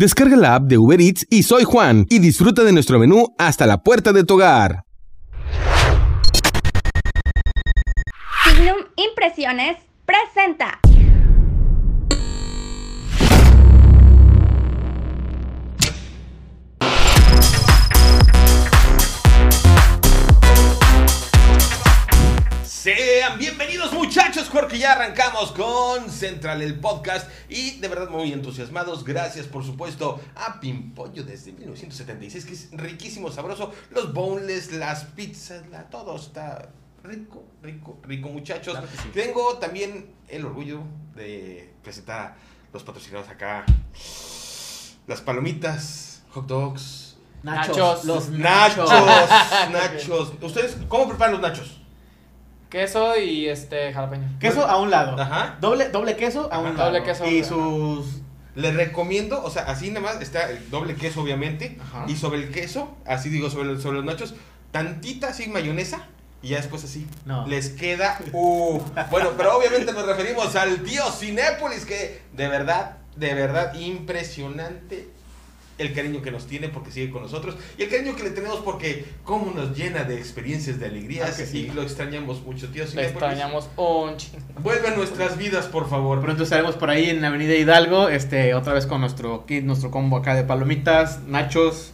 Descarga la app de Uber Eats y Soy Juan y disfruta de nuestro menú hasta la puerta de tu hogar. Signum Impresiones presenta. Sean bienvenidos muchachos porque ya arrancamos con Central el podcast y de verdad muy entusiasmados. Gracias por supuesto a Pimpollo desde 1976 que es riquísimo, sabroso. Los boneless, las pizzas, la, todo está rico, rico, rico muchachos. Claro que sí. Tengo también el orgullo de presentar a los patrocinados acá. Las palomitas, hot dogs, Nachos. Los nachos, nachos. nachos. ¿Ustedes cómo preparan los nachos? Queso y este jalapeño. Queso a un lado. Ajá. Doble, doble queso a un Ajá. lado. Doble queso a un Y sus. Les recomiendo, o sea, así nada más está el doble queso, obviamente. Ajá. Y sobre el queso, así digo, sobre, sobre los nachos, tantita así mayonesa. Y ya después así. No. Les queda. Uh, bueno, pero obviamente nos referimos al tío Cinépolis, que de verdad, de verdad, impresionante el cariño que nos tiene porque sigue con nosotros. Y el cariño que le tenemos porque, cómo nos llena de experiencias, de alegrías. Sí. Y lo extrañamos mucho, tío Le Cinépolis. extrañamos un chingo. Vuelve a nuestras vidas, por favor. Pronto estaremos por ahí en Avenida Hidalgo. Este, otra vez con nuestro kit, nuestro combo acá de palomitas, nachos,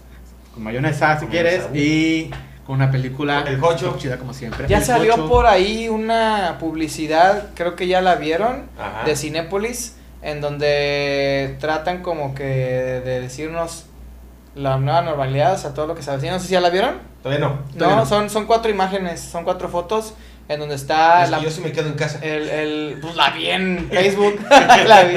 con mayonesa si Con quieres. Y con una película. El Jocho. Chida como siempre. Ya El salió Jocho. por ahí una publicidad, creo que ya la vieron, Ajá. de Cinépolis, en donde tratan como que de decirnos la nueva normalidad, o sea, todo lo que se avecina. No sé si ya la vieron. Todavía no. Todavía No, no. son, son cuatro imágenes, son cuatro fotos, en donde está Es la, yo sí me quedo en casa. el, el, pues la vi en Facebook, la vi,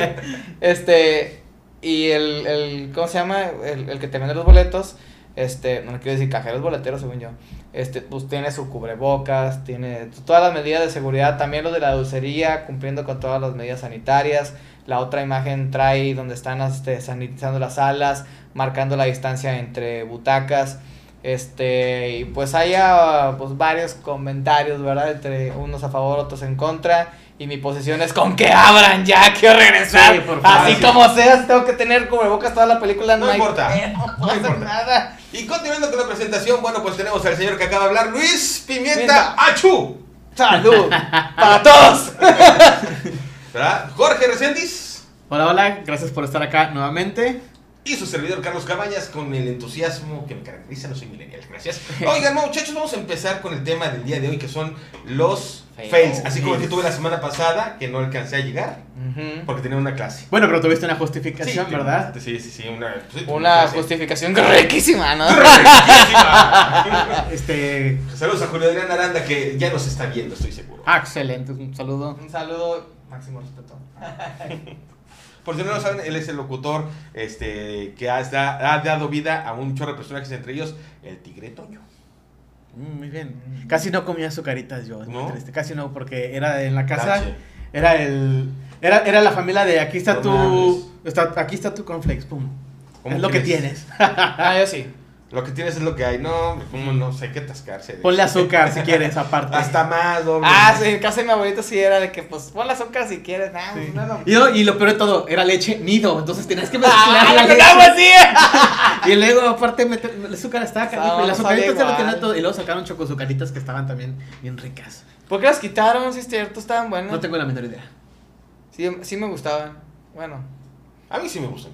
este, y el, el, ¿cómo se llama? El, el que te vende los boletos, este, no quiero decir cajeros boleteros, según yo, este, pues tiene su cubrebocas, tiene todas las medidas de seguridad, también los de la dulcería, cumpliendo con todas las medidas sanitarias, la otra imagen trae donde están, este, sanitizando las salas, marcando la distancia entre butacas, este, y pues haya pues varios comentarios, ¿verdad? Entre unos a favor, otros en contra. Y mi posición es con que abran ya, quiero regresar. Sí, por favor. Así como sea, si tengo que tener cubrebocas toda la película, no, No hay importa. no No importa. nada. Y continuando con la presentación, bueno, pues tenemos al señor que acaba de hablar, Luis Pimienta Pimienta. Achu. Salud para todos. ¿Verdad? Jorge Reséndiz Hola, hola. Gracias por estar acá nuevamente. y su servidor Carlos Cabañas con el entusiasmo que me caracteriza, no soy millennial, gracias. Oigan, muchachos, vamos a empezar con el tema del día de hoy, que son los Fails. fails. Así como el que tuve la semana pasada, que no alcancé a llegar, porque tenía una clase. Bueno, pero tuviste una justificación, Sí, ¿verdad? Sí, sí, sí, una, sí, Una justificación riquísima, ¿no? Riquísima. Este. Saludos a Julio Adrián Aranda, que ya nos está viendo, estoy seguro. Ah, excelente. Un saludo. Un saludo, máximo respeto. Por si no lo saben, él es el locutor este, que ha, ha- ha dado vida a un chorro de personajes, entre ellos el Tigre Toño. Mm, Muy bien. Casi no comía azucaritas yo, ¿No? triste. Casi no, porque era en la casa. Era el. Era, era la familia de aquí está No tu. Está, aquí está tu cornflakes, pum. ¿Cómo Es lo que tienes. Ah, yo sí. Lo que tienes es lo que hay. No, ¿cómo no? Sé que atascarse. de- Ponle azúcar si quieres, aparte. Hasta más, doble. Ah, sí, en casa de mi abuelita sí era de que, pues, pon la azúcar si quieres. Nah, Sí. no, no. Y, lo, y lo peor de todo, era leche nido. Entonces tenías que Ah, mezclar la con leche. agua, sí. Y luego, aparte, meter, el azúcar estaba no las azucaritas se lo tenían todo. Y luego sacaron chocosucaritas que estaban también bien ricas. ¿Por qué las quitaron? Si es cierto, estaban buenas. No tengo la menor idea. Sí, sí me gustaban. Bueno. A mí sí me gustan.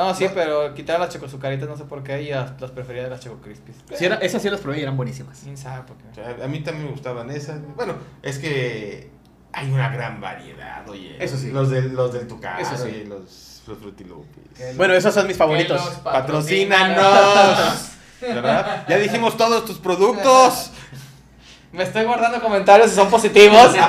No, sí, No. pero quitaron las chocosucaritas, no sé por qué, y las, las prefería de las choco crispies. Sí, era, esas sí las probé y eran buenísimas. ¿Quién sabe por O qué? sea, a mí también me gustaban esas. Bueno, es que hay una gran variedad, oye. Eso sí. Los del, los del Tucano, Eso sí. oye, los, los Frutilupis. Bueno, esos son mis favoritos. Que Patrocínanos. ¿Verdad? Ya dijimos todos tus productos. Me estoy guardando comentarios si son positivos.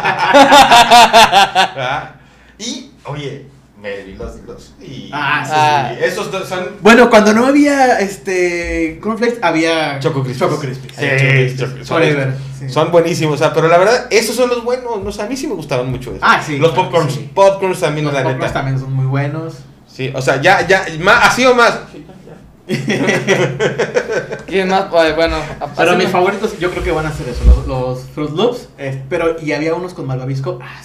¿verdad? Y, oye, me vi los. los y, Ah, sí, Ah. Esos dos son. Bueno, cuando no había este cornflakes, había Choco Crispies. Choco Crispies. Sí, Choco Choco- Crispies. son- Forever. sí. Son buenísimos, o sea, pero la verdad, esos son los buenos. No sé, a mí sí me gustaban mucho esos. Ah, sí, Los claro, popcorns. sí. Popcorns también, Los la popcorns neta. también son muy buenos. Sí, o sea, ya, ya, más, así o más. ¿Quién más? Ay, Bueno, Pero así mis favoritos yo creo que van a ser eso, los, los Fruit Loops. eh, pero, y había unos con malvavisco. Ah,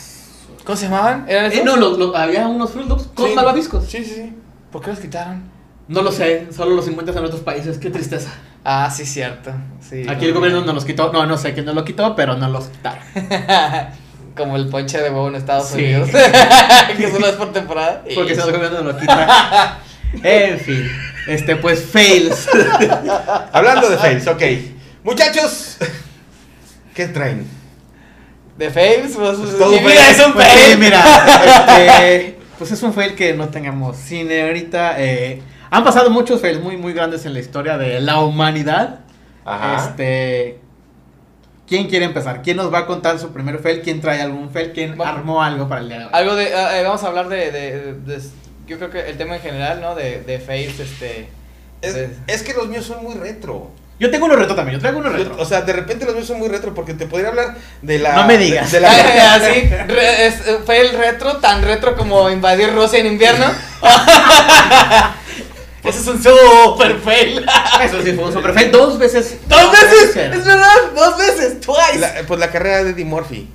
¿Cómo se llamaban? ¿Eran eh, no, los- los- había unos Fruit Loops con Sí. malvaviscos. Sí, sí, sí. ¿Por qué los quitaron? No lo sé, solo los encuentras en otros países, qué tristeza. Ah, sí, cierto. Sí, Aquí el gobierno nos los quitó, no, no sé quién nos lo quitó, pero nos los quitaron. Como el ponche de huevo en Estados Sí. Unidos. que solo es por temporada. Porque si el gobierno nos lo quita. En fin, este, pues, fails. Hablando de fails, ok. Muchachos, ¿qué traen? De fails, pues, todo mi fail. vida es un Pues fail. sí, mira, este, pues es un fail que no tengamos cine ahorita. eh, han pasado muchos fails muy, muy grandes en la historia de la humanidad. Ajá. Este, ¿quién quiere empezar? ¿Quién nos va a contar su primer fail? ¿Quién trae algún fail? ¿Quién armó algo para el día de hoy? Algo de. ah, eh, vamos a hablar de, de- de- de- Yo creo que el tema en general, ¿no? De, de fails, este. Es, es que los míos son muy retro. Yo tengo uno retro también, yo traigo uno retro. Yo- o sea, de repente los míos son muy retro porque te podría hablar de la. No me digas. De, de la, Así, re- es, eh, fail retro, tan retro como invadir Rusia en invierno. Ese es un super fail. Eso sí, fue un super fail. Dos veces. ¡Dos veces! veces. ¡Es verdad! ¡Dos veces! ¡Twice! la- pues la carrera de Eddie Murphy.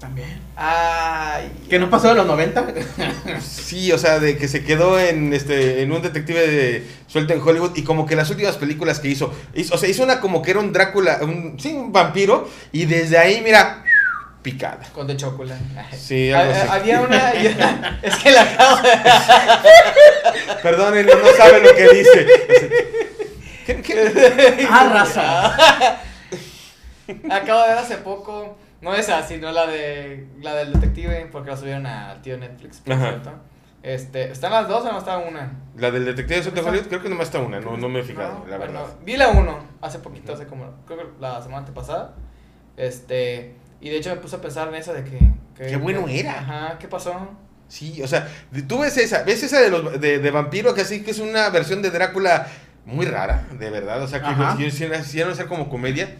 También. Ay. Que no pasó de los 90. Sí, o sea, de que se quedó en este en un detective de suelto en Hollywood y como que las últimas películas que hizo, hizo- o sea, hizo una como que era un Drácula, un sí, un vampiro y desde ahí, mira, picada. Con de chocolate. Sí, algo así. Había una. Es que la acabo. Perdonen, no, no sabe lo que dice. ¿Qué- qué? ah, raza. Acabo de ver hace poco. No esa, sino la de. La del detective, porque la subieron al tío Netflix, por Ajá. cierto. Este, ¿Están las dos o no está una? La del detective de Hollywood, creo que nomás está una, no, no me he fijado, No, la bueno, verdad. Vi la uno hace poquito, hace como. Creo que la semana antepasada. Este. Y de hecho me puse a pensar en eso de que. que- Qué bueno que- era. Ajá, ¿qué pasó? Sí, o sea, tú ves esa, ves esa de los de, de vampiro que así que es una versión de Drácula muy rara, de verdad, o sea, que hicieron hacer como comedia.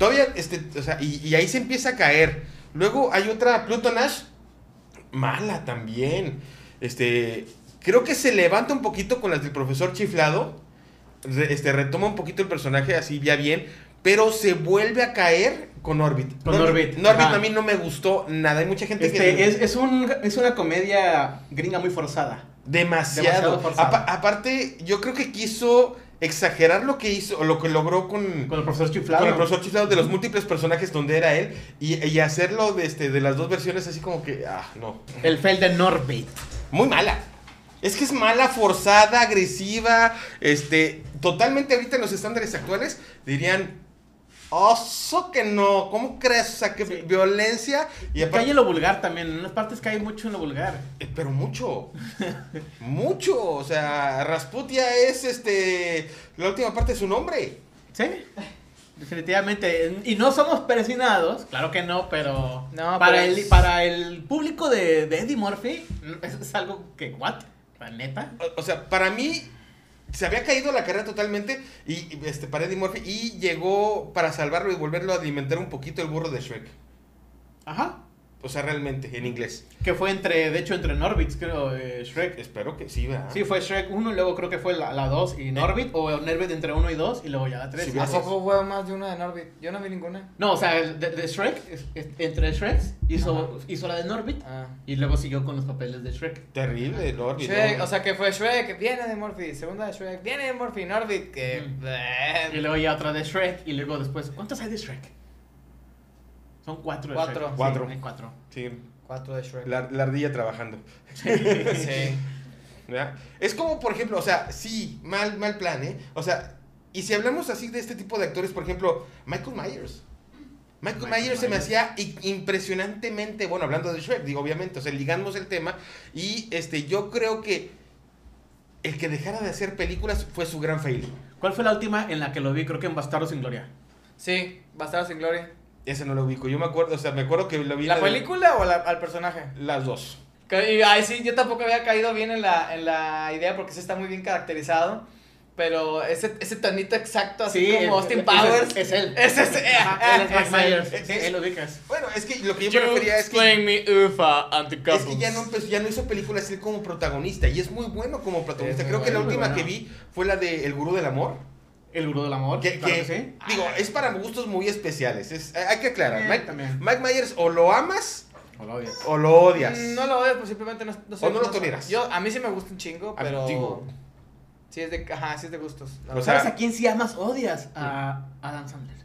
Todavía, este, o sea, y, y ahí se empieza a caer. Luego hay otra, Pluto Nash, mala también. Este, creo que se levanta un poquito con las del profesor chiflado. Este, retoma un poquito el personaje así ya bien, pero se vuelve a caer con Orbit. Con Orbit, Norbit ajá. a mí no me gustó nada. Hay mucha gente Este, que... es, es, un, es una comedia gringa muy forzada. Demasiado. Demasiado forzado. Apa- aparte, yo creo que quiso exagerar lo que hizo, o lo que logró con, Con el profesor chiflado. con el profesor chiflado de los múltiples personajes donde era él, y, y hacerlo de, este, de las dos versiones así como que, ah, no. El fail de Norbit. Muy mala. Es que es mala, forzada, agresiva, este, totalmente ahorita en los estándares actuales dirían, oso que no, ¿cómo crees? O sea, que Sí. violencia y aparte... cae en lo vulgar también. En unas partes cae mucho en lo vulgar. Eh, Pero mucho. mucho. O sea, Rasputia es este. La última parte de su nombre. Sí. Definitivamente. Y no somos persinados, claro que no, pero. No, para, pero el, para el público de, de Eddie Murphy, es, es algo que, ¿what? ¿La neta? O, o sea, para mí. Se había caído la carrera totalmente y este para Eddie Murphy y llegó para salvarlo y volverlo a alimentar un poquito el burro de Shrek. Ajá. O sea, realmente, en inglés. Que fue entre, de hecho, entre Norbit, creo, eh, Shrek. Espero que sí, ¿verdad? Sí, fue Shrek 1, luego creo que fue la 2 y Norbit, o Norbit entre 1 y 2, y luego ya la 3. Sí, ¿A poco hubo más de una de Norbit? Yo no vi ninguna. no, o sea, el de, de Shrek, entre Shreks, hizo, hizo la de Norbit, Ah. y luego siguió con los papeles de Shrek. Terrible, el Orbit, Shrek, ¿no? o sea que fue Shrek, viene de Murphy, segunda de Shrek, viene de Murphy, Norbit, que... Bleh. Y luego ya otra de Shrek, y luego después, ¿cuántos hay de Shrek? Son cuatro de Cuatro. Shrek. Cuatro. Sí, hay cuatro. Sí, Cuatro de Shrek. la, la ardilla trabajando. Sí. ¿verdad? Es como, por ejemplo, o sea, sí, mal, mal plan, ¿eh? O sea, y si hablamos así de este tipo de actores, por ejemplo, Michael Myers. Michael, Michael Myers, se me hacía impresionantemente, bueno, hablando de Shrek, digo, obviamente, o sea, ligamos el tema, y este, yo creo que el que dejara de hacer películas fue su gran fail. ¿Cuál fue la última en la que lo vi? Creo que en Bastardo sin Gloria. Sí, Bastardo sin Gloria. Ese no lo ubico, yo me acuerdo, o sea, me acuerdo que lo vi ¿La de- película o la- al personaje? Las dos. Que- y, ay, sí, yo tampoco había caído bien en la, en la idea porque sí está muy bien caracterizado. Pero ese, ese tonito exacto, así como el- Austin Powers. Es, es él. Es ese. Ajá, él es él lo ubicas. Bueno, es que lo que yo me refería es que... me ufa ante Es que ya no, empezó- ya no hizo películas él como protagonista y es muy bueno como protagonista. Es Creo que la última que vi fue la de El Gurú del Amor. El gurú del amor. Que, claro que- que sí. digo, es para gustos muy especiales. Es, hay que aclarar. Eh, Mike, también. Mike Myers o lo amas O lo odias. o lo odias. Mm, No lo odio, pues simplemente no, no sé. ¿O no lo toleras? Yo, a mí sí me gusta un chingo, pero. digo, Sí es de, ajá, sí es de gustos. ¿Sabes a quién sí amas odias? A Adam Sandler.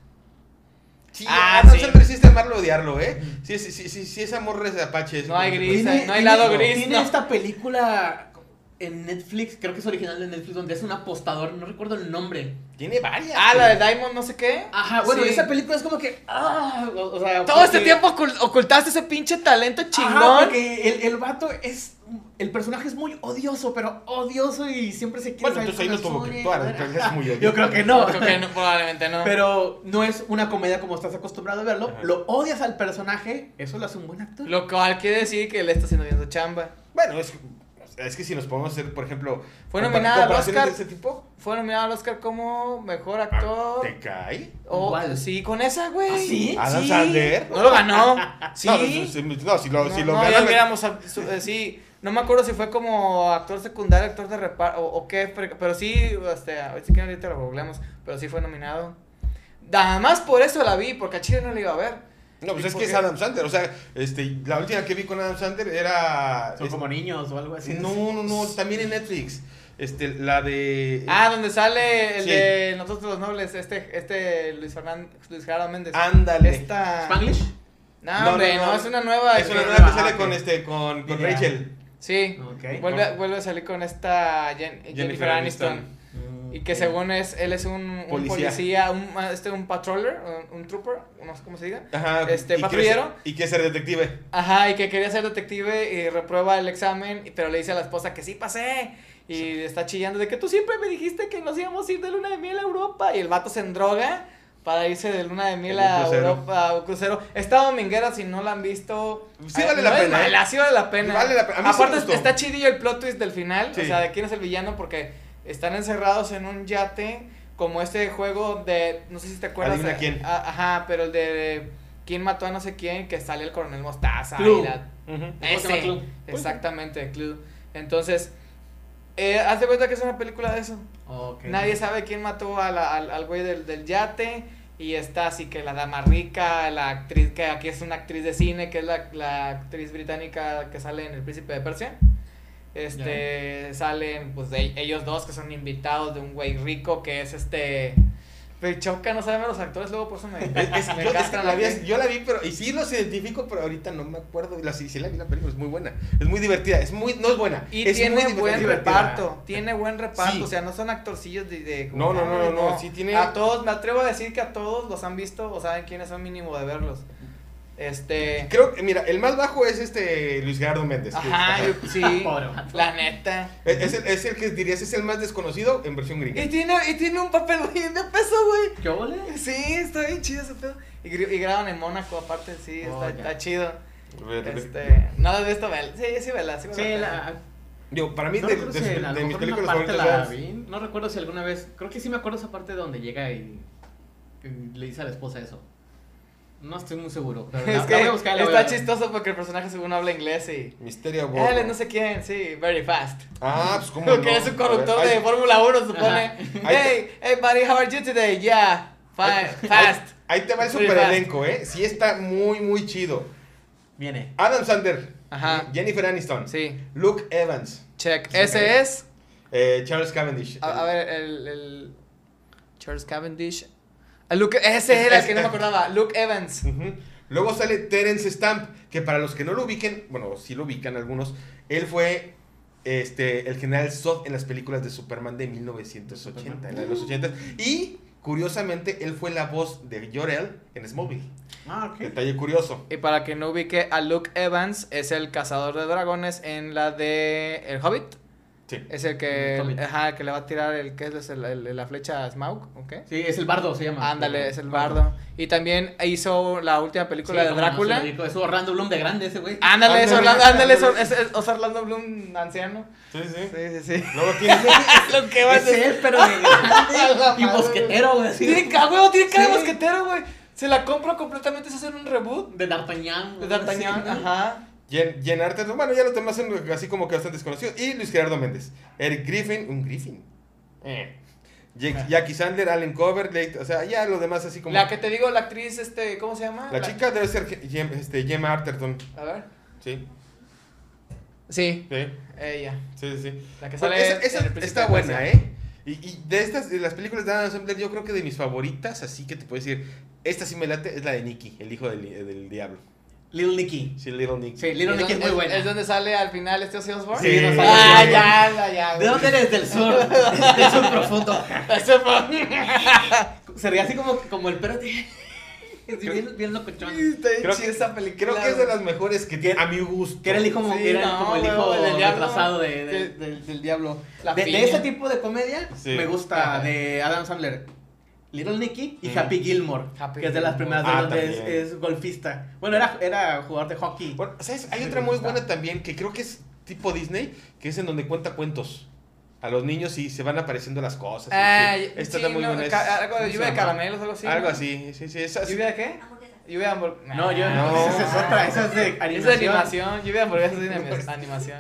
Sí, Ah, Adam sí. Sandler sí es de amarlo o odiarlo, ¿eh? Sí, sí, sí, sí, sí, es amor de Apache. es No hay gris, no hay lado gris, Tiene no. esta película en Netflix, creo que es original de Netflix, donde es un apostador, no recuerdo el nombre. Tiene varias. Ah, la de Diamond no sé qué. Ajá, bueno, Sí. esa película es como que. Ah, o, o sea, Todo este tiempo ocul- ocultaste ese pinche talento Ajá, chingón. porque el, el vato es. El personaje es muy odioso, pero odioso y siempre se quiere Bueno, entonces ahí no tuvo que actuar, entonces es muy odioso. Yo creo que no. Creo que no, probablemente no. Pero no es una comedia como estás acostumbrado a verlo. Ajá. Lo odias al personaje, eso lo hace un buen actor. Lo cual quiere decir que él está haciendo bien su chamba. Bueno, es, es que si nos podemos hacer, por ejemplo, Fue nominada al Oscar. de ese tipo. Fue nominado al Oscar como mejor actor. ¿Te cae? O, ¿Cuál? sí, con esa, güey. ¿Ah, sí? ¿Adam Sandler? No lo ganó. Sí. No, no, si- lo, No, si lo no, ya hubiéramos, eh, sí, no me acuerdo si fue como actor secundario, actor de reparto, o, o qué, pero pero sí, este, a ver si quieren ahorita lo googleamos, pero sí fue nominado. Nada más por eso la vi, porque a Chile no la iba a ver. No, pues ¿Y es que es? Adam Sandler. O sea, este, la última que vi con Adam Sandler era. Son es- como niños o algo así. no, no, no, también en Netflix. Este, la de. Ah, donde sale el Sí. de Nosotros los Nobles, este, este Luis Fernández, Luis Gerardo Méndez. Ándale. Esta... ¿Spanglish? No, No, hombre, no, no, no. es una nueva. Es una nueva que Ah, sale con este, con, con. Rachel. Sí, Ok. vuelve, a- vuelve a salir con esta Jen- Jennifer, Aniston. Y que según es, él es un, un Policía. policía, un, este, un patroller, un, un trooper, no sé cómo se diga. Ajá. Este, y quiere patrullero. ser- Y quiere ser detective. Ajá, y que quería ser detective y reprueba el examen, pero le dice a la esposa que sí pasé. Y está chillando de que tú siempre me dijiste que nos íbamos a ir de luna de miel a Europa. Y el vato se endroga para irse de luna de miel a. Europa, a un crucero. Esta dominguera, si no la han visto. Sí ay, vale no la pena, mala, ¿eh? sí vale la pena. Vale la Aparte, está chidillo el plot twist del final. Sí. O sea, de quién es el villano, porque están encerrados en un yate. Como este juego de. No sé si te acuerdas. Adivina de- quién. a- Ajá, pero el de. ¿Quién mató a no sé quién? Que sale el coronel Mostaza. Clue. y la- se llama ese, Clue? exactamente, Clue. Entonces, eh, haz de cuenta que es una película de eso. Ok. Nadie sabe quién mató a la- al, al güey del, del yate. Y está así que la dama rica, la actriz, que aquí es una actriz de cine, que es la, la actriz británica que sale en El Príncipe de Persia. Este, salen pues de- ellos dos que son invitados de un güey rico que es este... Me choca, no saben los actores, luego por eso me, Es- me yo, es que castran la vi, yo la vi, pero. Y sí los identifico, pero ahorita no me acuerdo. La, sí, sí la vi la película, es muy buena. Es muy divertida. Es muy, no es buena. Y es tiene muy buen divertida. reparto, tiene buen reparto, Sí. o sea, no son actorcillos de... de No, no, no, no, no, sí tiene- A todos, me atrevo a decir que a todos los han visto o saben quiénes son mínimo de verlos. Este... Creo que, mira, el más bajo es este Luis Gerardo Méndez. Ajá, ajá. yo- sí, Pobre la neta. Es, es el, es el que dirías es el más desconocido en versión gringa. Y tiene, y tiene un papel bien de peso, güey. ¿Qué ole? Sí, está bien chido ese pedo. Y, y graban en Mónaco, aparte, sí, Oh, está, chido. Este, no lo he visto, Bel. Sí, sí, vela, sí, Sí, la, Digo, para mí, no de, de- si de mis películas favoritas. la vi. No recuerdo si alguna vez. Creo que sí me acuerdo esa parte donde llega y, y le dice a la esposa eso. No estoy muy seguro. Pero Es la que voy a buscar, la voy a está chistoso porque el personaje según habla inglés y... Misterio bordo. Él es no sé quién, sí, very fast. Ah, pues como. Porque es un conductor de Fórmula 1, supone. Ajá. Hey, hey, buddy, how are you today? Yeah, fine, fast. Ahí te va el Very super elenco, ¿eh? Sí está muy, muy chido. Viene. Adam Sandler. Ajá. Jennifer Aniston. Sí, Luke Evans. check. Sí, Ese es... eh, Charles Cavendish. A, a ver, el, el... Charles Cavendish. Luke, ese Es- era es- el que no me acordaba. Luke Evans. Luego sale Terence Stamp, que para los que no lo ubiquen, bueno, sí lo ubican algunos, él fue este, el general Zod en las películas de Superman de 1980, en la de los 80. Y, curiosamente, él fue la voz de Jor-El en Smallville. Ah, ok. Detalle curioso. Y para que no ubique a Luke Evans, es el cazador de dragones en la de El Hobbit. Sí. Es el que, El ajá, el que le va a tirar el, ¿qué es? El- el- la flecha a Smaug, ¿ok? Sí, es el bardo, se llama. Ándale, es el bardo. Y también hizo la última película de Sí, no, Drácula. se dijo, Es Orlando Bloom de grande ese güey. Ándale, es. Orlando, ándale, es, es, es- es Orlando Bloom anciano. Sí, sí. Sí, sí, sí. Luego tiene... Lo que va a Es él, pero de grande. y mosquetero, güey. Tiene ca- huevo, tiene cara de mosquetero, güey. Se la compro completamente, es hacer un reboot De D'Artagnan. de güey, D'Artagnan, ¿no? ajá. Jen, Jen Arter, bueno, ya los demás son así como que bastante desconocidos. Y Luis Gerardo Méndez. Eric Griffin, un Griffin. Eh. Jake- Jackie Sandler, Allen Coverley, o sea, ya los demás así como... La que te digo, la actriz, este, ¿cómo se llama? La chica debe ser Gem- este, Gemma Arterton. A ver. Sí, Sí, sí, ella. sí, sí. La que Bueno, sale esa esa Príncipe está buena. ¿eh? Y, y de estas, de las películas de Adam Sandler, yo creo que de mis favoritas, así que te puedo decir, esta sí me late, es la de Nicky, el hijo del, del diablo. Little Nicky. Sí, Little Nicky. Sí, Little ¿Es Nicky es muy buena. ¿Es donde sale al final este Ozzy Osbourne? Sí, Ah, sale- ya, ya, ya. ¿De dónde eres? Del sur. Del sur profundo. Sería así como, como el perro. bien, bien locochón. Creo que, esa película. creo que es de las mejores que tiene, a mi gusto. Que era el hijo, era no, como el hijo del diablo. de, del, diablo. De, ese tipo de comedia Sí. me gusta Ajá. de Adam Sandler. Little Nicky y Ujú. Happy Gilmore, Happy que es de las Gilmore. primeras de Ah, donde es, es golfista. Bueno, era, era jugador de hockey. Bueno, ¿sabes? Hay Sí, otra muy buena también, que creo que es tipo Disney, que es en donde cuenta cuentos. A los niños y se van apareciendo las cosas. y Ah, sí. Esta sí, está muy no, buena. es- ca- algo de ¿cómo se lluvia de caramelos, algo así. algo ¿no? así, sí, sí. Esa, ¿Lluvia de qué? Lluvia de hamburguesas. No, yo No. esa es otra, esa es de Es animación. de animación. Lluvia de hamburguesas es de anima- animación.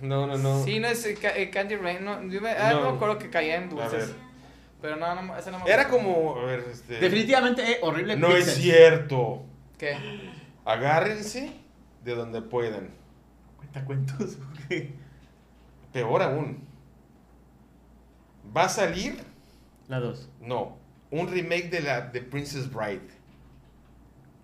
No, no, no. Sí, no es eh, eh, Candy Rain. No, yo me, ah, no. No. me acuerdo que caía en A dulces. Pero no, no, esa no me Era como. A ver, este. Definitivamente eh, horrible. No es cierto. ¿Qué? Agárrense de donde puedan. Cuenta cuentos. Peor aún. Va a salir. La dos. No. Un remake de la de Princess Bride.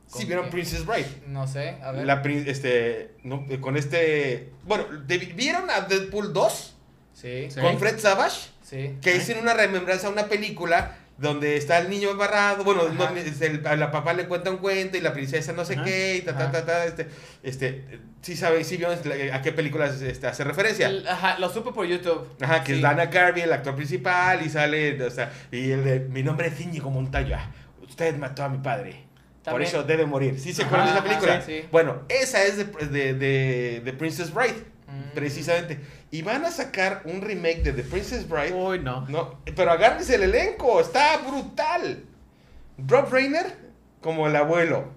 Sí, ¿Con vieron qué? Princess Bride. No sé, a ver. La este. No, con este. Bueno, de- ¿vieron a Deadpool 2? Sí. Con Fred Savage. sí. Que hicieron una remembranza a una película donde está el niño embarrado, bueno, donde el- a la papá le cuenta un cuento y la princesa no sé Ajá. qué, y ta, ta, ta, ta, este, este, sí sabe, sí vio la- a qué películas este, hace referencia. El- ajá, lo supe por YouTube. Ajá, que Sí. es Dana Carvey, el actor principal, y sale, o sea, y el de, mi nombre es Íñigo Montoya, usted mató a mi padre. Por eso debe morir. ¿Sí se acuerdan de esa ajá, película? sí, sí. Bueno, esa es de, de, de, de Princess Bride, Mm. precisamente. Y van a sacar un remake de The Princess Bride. Uy, no. No, pero agárrense el elenco, está brutal. Rob Reiner como el abuelo.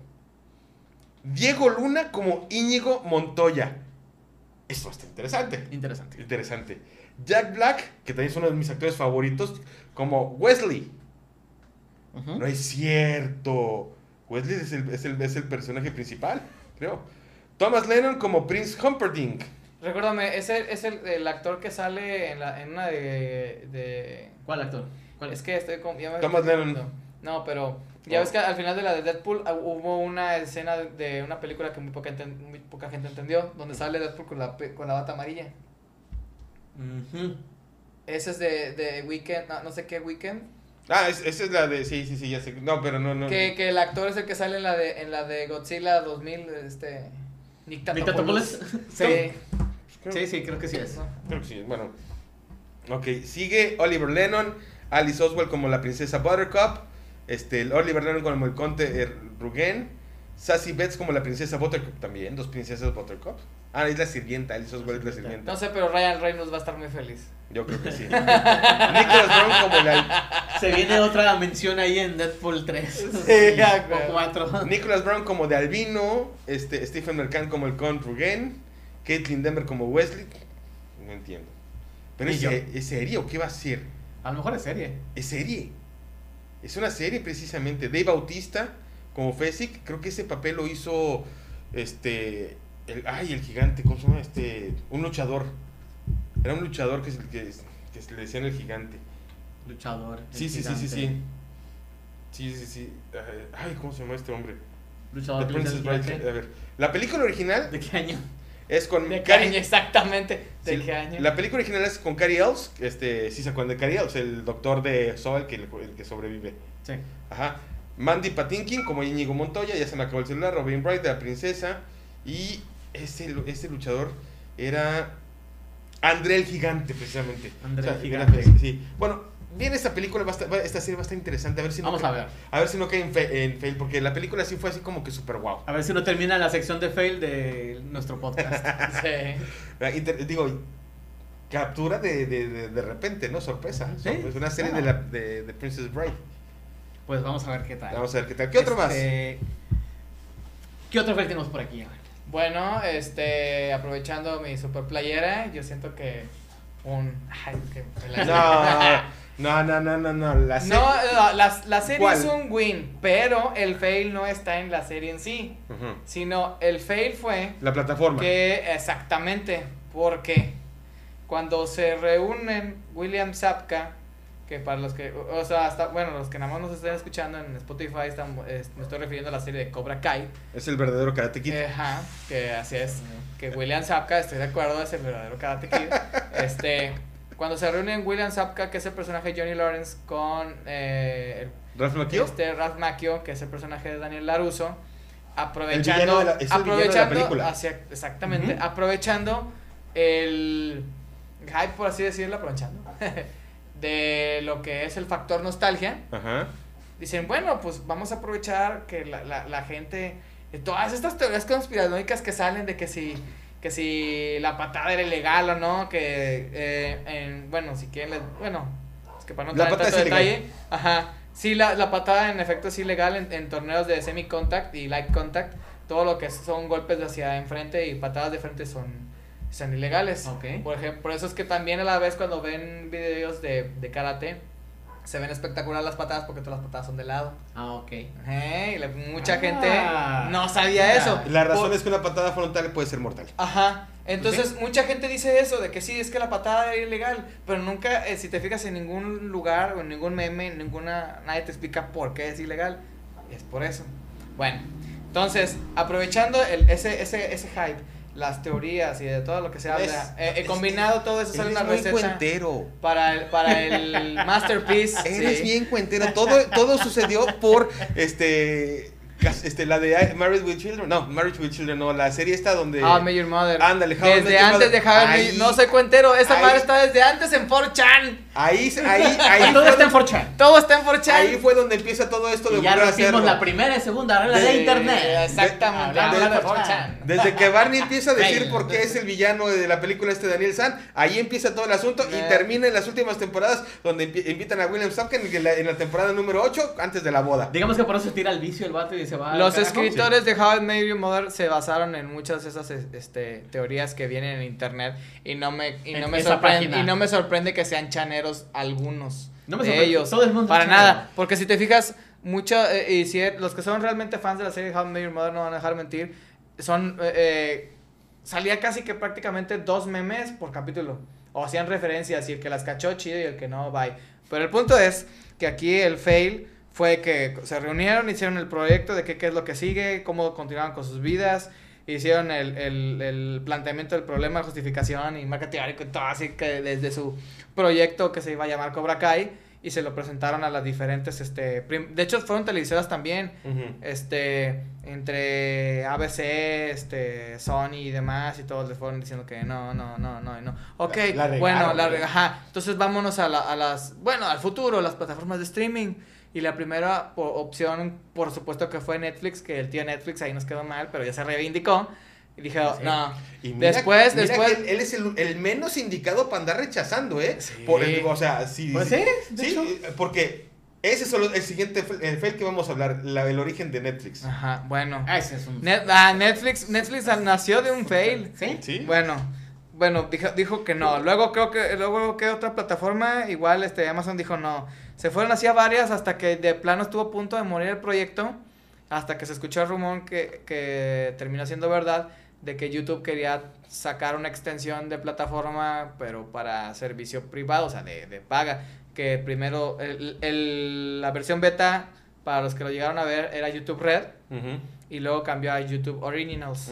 Diego Luna como Íñigo Montoya. Esto está interesante. Interesante. Interesante. Jack Black, que también es uno de mis actores favoritos, como Wesley. No es cierto. Wesley es el, es el- es el personaje principal, creo. Thomas Lennon como Prince Humperdinck. Recuérdame, es el, es el, el actor que sale en, la, en una de, de... ¿Cuál actor? ¿Cuál Es que estoy con... ya me- Thomas Lennon. No, pero ya Oh. ves que al final de la de Deadpool ah, hubo una escena de, de una película que muy poca, enten- muy poca gente entendió, donde sale Deadpool con la, pe- con la bata amarilla. Ujú. Ese es de, de Weekend, no, no sé qué Weekend. Ah, es- esa es la de. Sí, sí, sí, ya sé. No, pero no, no. Que, que el actor es el que sale en la de, en la de Godzilla 2000, este... Nick ¿Nick Tatopoulos. Tatopoulos? Sí. Creo, Sí, sí, creo que sí es. Creo que sí. Bueno. Ok, sigue Oliver Lennon, Alice Oswald como la princesa Buttercup, este, Oliver Lennon como el conde eh, Rugen, Sassy Betts como la princesa Buttercup también, dos princesas Buttercup. Ah, es la sirvienta, Alice Oswald es la sirvienta. No sé, pero Ryan Reynolds va a estar muy feliz. Yo creo que sí. Nicholas Brown como la Se viene otra mención ahí en Deadpool 3. Sí, o 4. Nicholas Brown como de Albino, este, Stephen Mercant como el Con Rugen, Caitlin Denver como Wesley. No entiendo. Pero es. ¿es serie o qué va a ser? A lo mejor es serie. Es serie. Es una serie precisamente. Dave Bautista como Fesic, creo que ese papel lo hizo este el ay, el gigante, ¿cómo se llama? Este, un luchador. Era un luchador que, se- que, que se le decían el gigante. Luchador. el Sí, sí, sí, sí, sí. Sí, sí, sí. Ay, ¿cómo se llama este hombre? Luchador. The Princess Bride. A ver, la película original ¿De qué año? Es con ¿De Cary- año exactamente? ¿De sí, qué año? La película original es con Cary Elves, este, sí se acuerdan de Cary Elves, el doctor de Saw, el que, el que sobrevive. Sí. Ajá. Mandy Patinkin como Íñigo Montoya, ya se me acabó el celular, Robin Bright de la princesa. Y ese, lu- ese luchador era André el Gigante, precisamente. André el Gigante. sí. Bueno, bien esta película, va a estar- va- esta serie va a estar interesante. A ver si no Vamos cae- a ver. A ver si no cae en, fe- en fail, porque la película sí fue así como que súper guau. A ver si no termina la sección de fail de nuestro podcast. Sí. Inter- digo, captura de, de, de, de repente, ¿no? Sorpresa. Sí, Es una serie claro. de, la, de, de Princess Bride. Pues vamos a ver qué tal. Vamos a ver qué tal. ¿Qué otro más? Este, ¿Qué otro fail tenemos por aquí? Bueno, este, aprovechando mi super playera, yo siento que un... Ay, que No, no, no, no, no, no. La serie. No, no, la, la serie ¿Cuál? es un win, pero el fail no está en la serie en sí, sino el fail fue La plataforma. que exactamente, porque cuando se reúnen William Zapka, que para los que, o sea, hasta, bueno, los que nada más nos estén escuchando en Spotify, están, es- me estoy refiriendo a la serie de Cobra Kai, Es el verdadero Karate Kid. Ajá, que así es. Que William Zapka, estoy de acuerdo, es el verdadero Karate Kid. Este, cuando se reúnen William Zapka, que es el personaje de Johnny Lawrence, con eh, Ralph Macchio. este Ralph Macchio, que es el personaje de Daniel Laruso, aprovechando, de la- es el villano de la aprovechando, película. hacia- exactamente, aprovechando el hype, por así decirlo, aprovechando, de lo que es el factor nostalgia Ajá. dicen, bueno, pues vamos a aprovechar que la, la, la gente, todas estas teorías conspiranoicas que salen de que si, que si la patada era ilegal o no, que, eh, en- bueno, si quieren, les- bueno, es que para no La entrar en patada tanto ilegal. detalle, ajá, sí, la, la patada en efecto es ilegal en, en torneos de semi-contact y light contact, todo lo que son golpes de hacia enfrente y patadas de frente son, son ilegales. Ok. Por ejemplo, por eso es que también a la vez cuando ven videos de, de karate, se ven espectacular las patadas porque todas las patadas son de lado. Ah, ok. Ey, la- mucha Ah, gente no sabía mira. eso. La razón Por- es que una patada frontal puede ser mortal. Ajá. Entonces, mucha gente dice eso, de que sí, es que la patada era ilegal, pero nunca, eh, si te fijas en ningún lugar o en ningún meme, en ninguna, nadie te explica por qué es ilegal. Y es por eso. Bueno, entonces, aprovechando el, ese, ese, ese hype, las teorías y de todo lo que se habla, Es combinado todo eso sale una receta cuentero. para el, para el Masterpiece. Eres sí. bien cuentero. Todo, todo sucedió por este. Este, la de Married with Children. No, Married with Children, no. La serie esta donde. Met Your Mother. Ándale, How Desde antes de How No soy cuentero, esta ahí- madre está desde antes en 4chan. Ahí, ahí, ahí. Todo está en 4chan. Todo está en 4chan. Ahí fue donde empieza todo esto de Y ya hacerlo. la primera y segunda regla de, De- internet. Exactamente. De- de de- 4chan. Desde que Barney empieza a decir por qué es el villano de la película este Daniel San, ahí empieza todo el asunto y termina en las últimas temporadas donde invi- invitan a William Sapkin en la, en la temporada número 8 antes de la boda. Digamos que por eso tira el vicio el vato y se va. Los escritores de How I Met Your Mother se basaron en muchas de esas es- este, teorías que vienen en internet y no me y no En me sorprende página. y no me sorprende que sean algunos No me de ellos. todo el mundo para nada, porque si te fijas mucho eh, y si er- los que son realmente fans de la serie How I Met Your Mother no van a dejar mentir, son eh, eh, salía casi que prácticamente dos memes por capítulo o hacían referencias y el que las cachó chido y el que no bye. Pero el punto es que aquí el fail fue que se reunieron, hicieron el proyecto de qué, qué es lo que sigue, cómo continuaban con sus vidas, hicieron el, el, el planteamiento del problema, justificación y marca teórico y todo así que desde su proyecto que se iba a llamar Cobra Kai y se lo presentaron a las diferentes, este, de hecho fueron televisoras también, este, entre ABC, este, Sony y demás, y todos les fueron diciendo que no, no, no, no, y no. Ok, La- la regaron, bueno, la, ajá, entonces vámonos a, la- a las, bueno, al futuro, las plataformas de streaming. Y la primera po- opción, por supuesto que fue Netflix, que el tío Netflix ahí nos quedó mal, pero ya se reivindicó. Y dije, Sí. no. Y mira- después, mira después. que él, él es el, el menos indicado para andar rechazando, ¿eh? Sí. Por el- o sea, sí. Pues sí, de sí, hecho. eh, porque ese es solo el siguiente el fail que vamos a hablar, la, el origen de Netflix. Ajá, bueno. Ah, ese es un. Net- ah, Netflix, Netflix nació de un fail. ¿Sí? ¿Sí? Bueno, bueno, dijo, dijo que no. Luego creo que, luego que otra plataforma, igual este Amazon dijo no. Se fueron así a varias hasta que de plano estuvo a punto de morir el proyecto. Hasta que se escuchó el rumor que, que terminó siendo verdad de que YouTube quería sacar una extensión de plataforma, pero para servicio privado, o sea, de, de paga. Que primero, el, el- la versión beta, para los que lo llegaron a ver, era YouTube Red. Y luego cambió a YouTube Originals.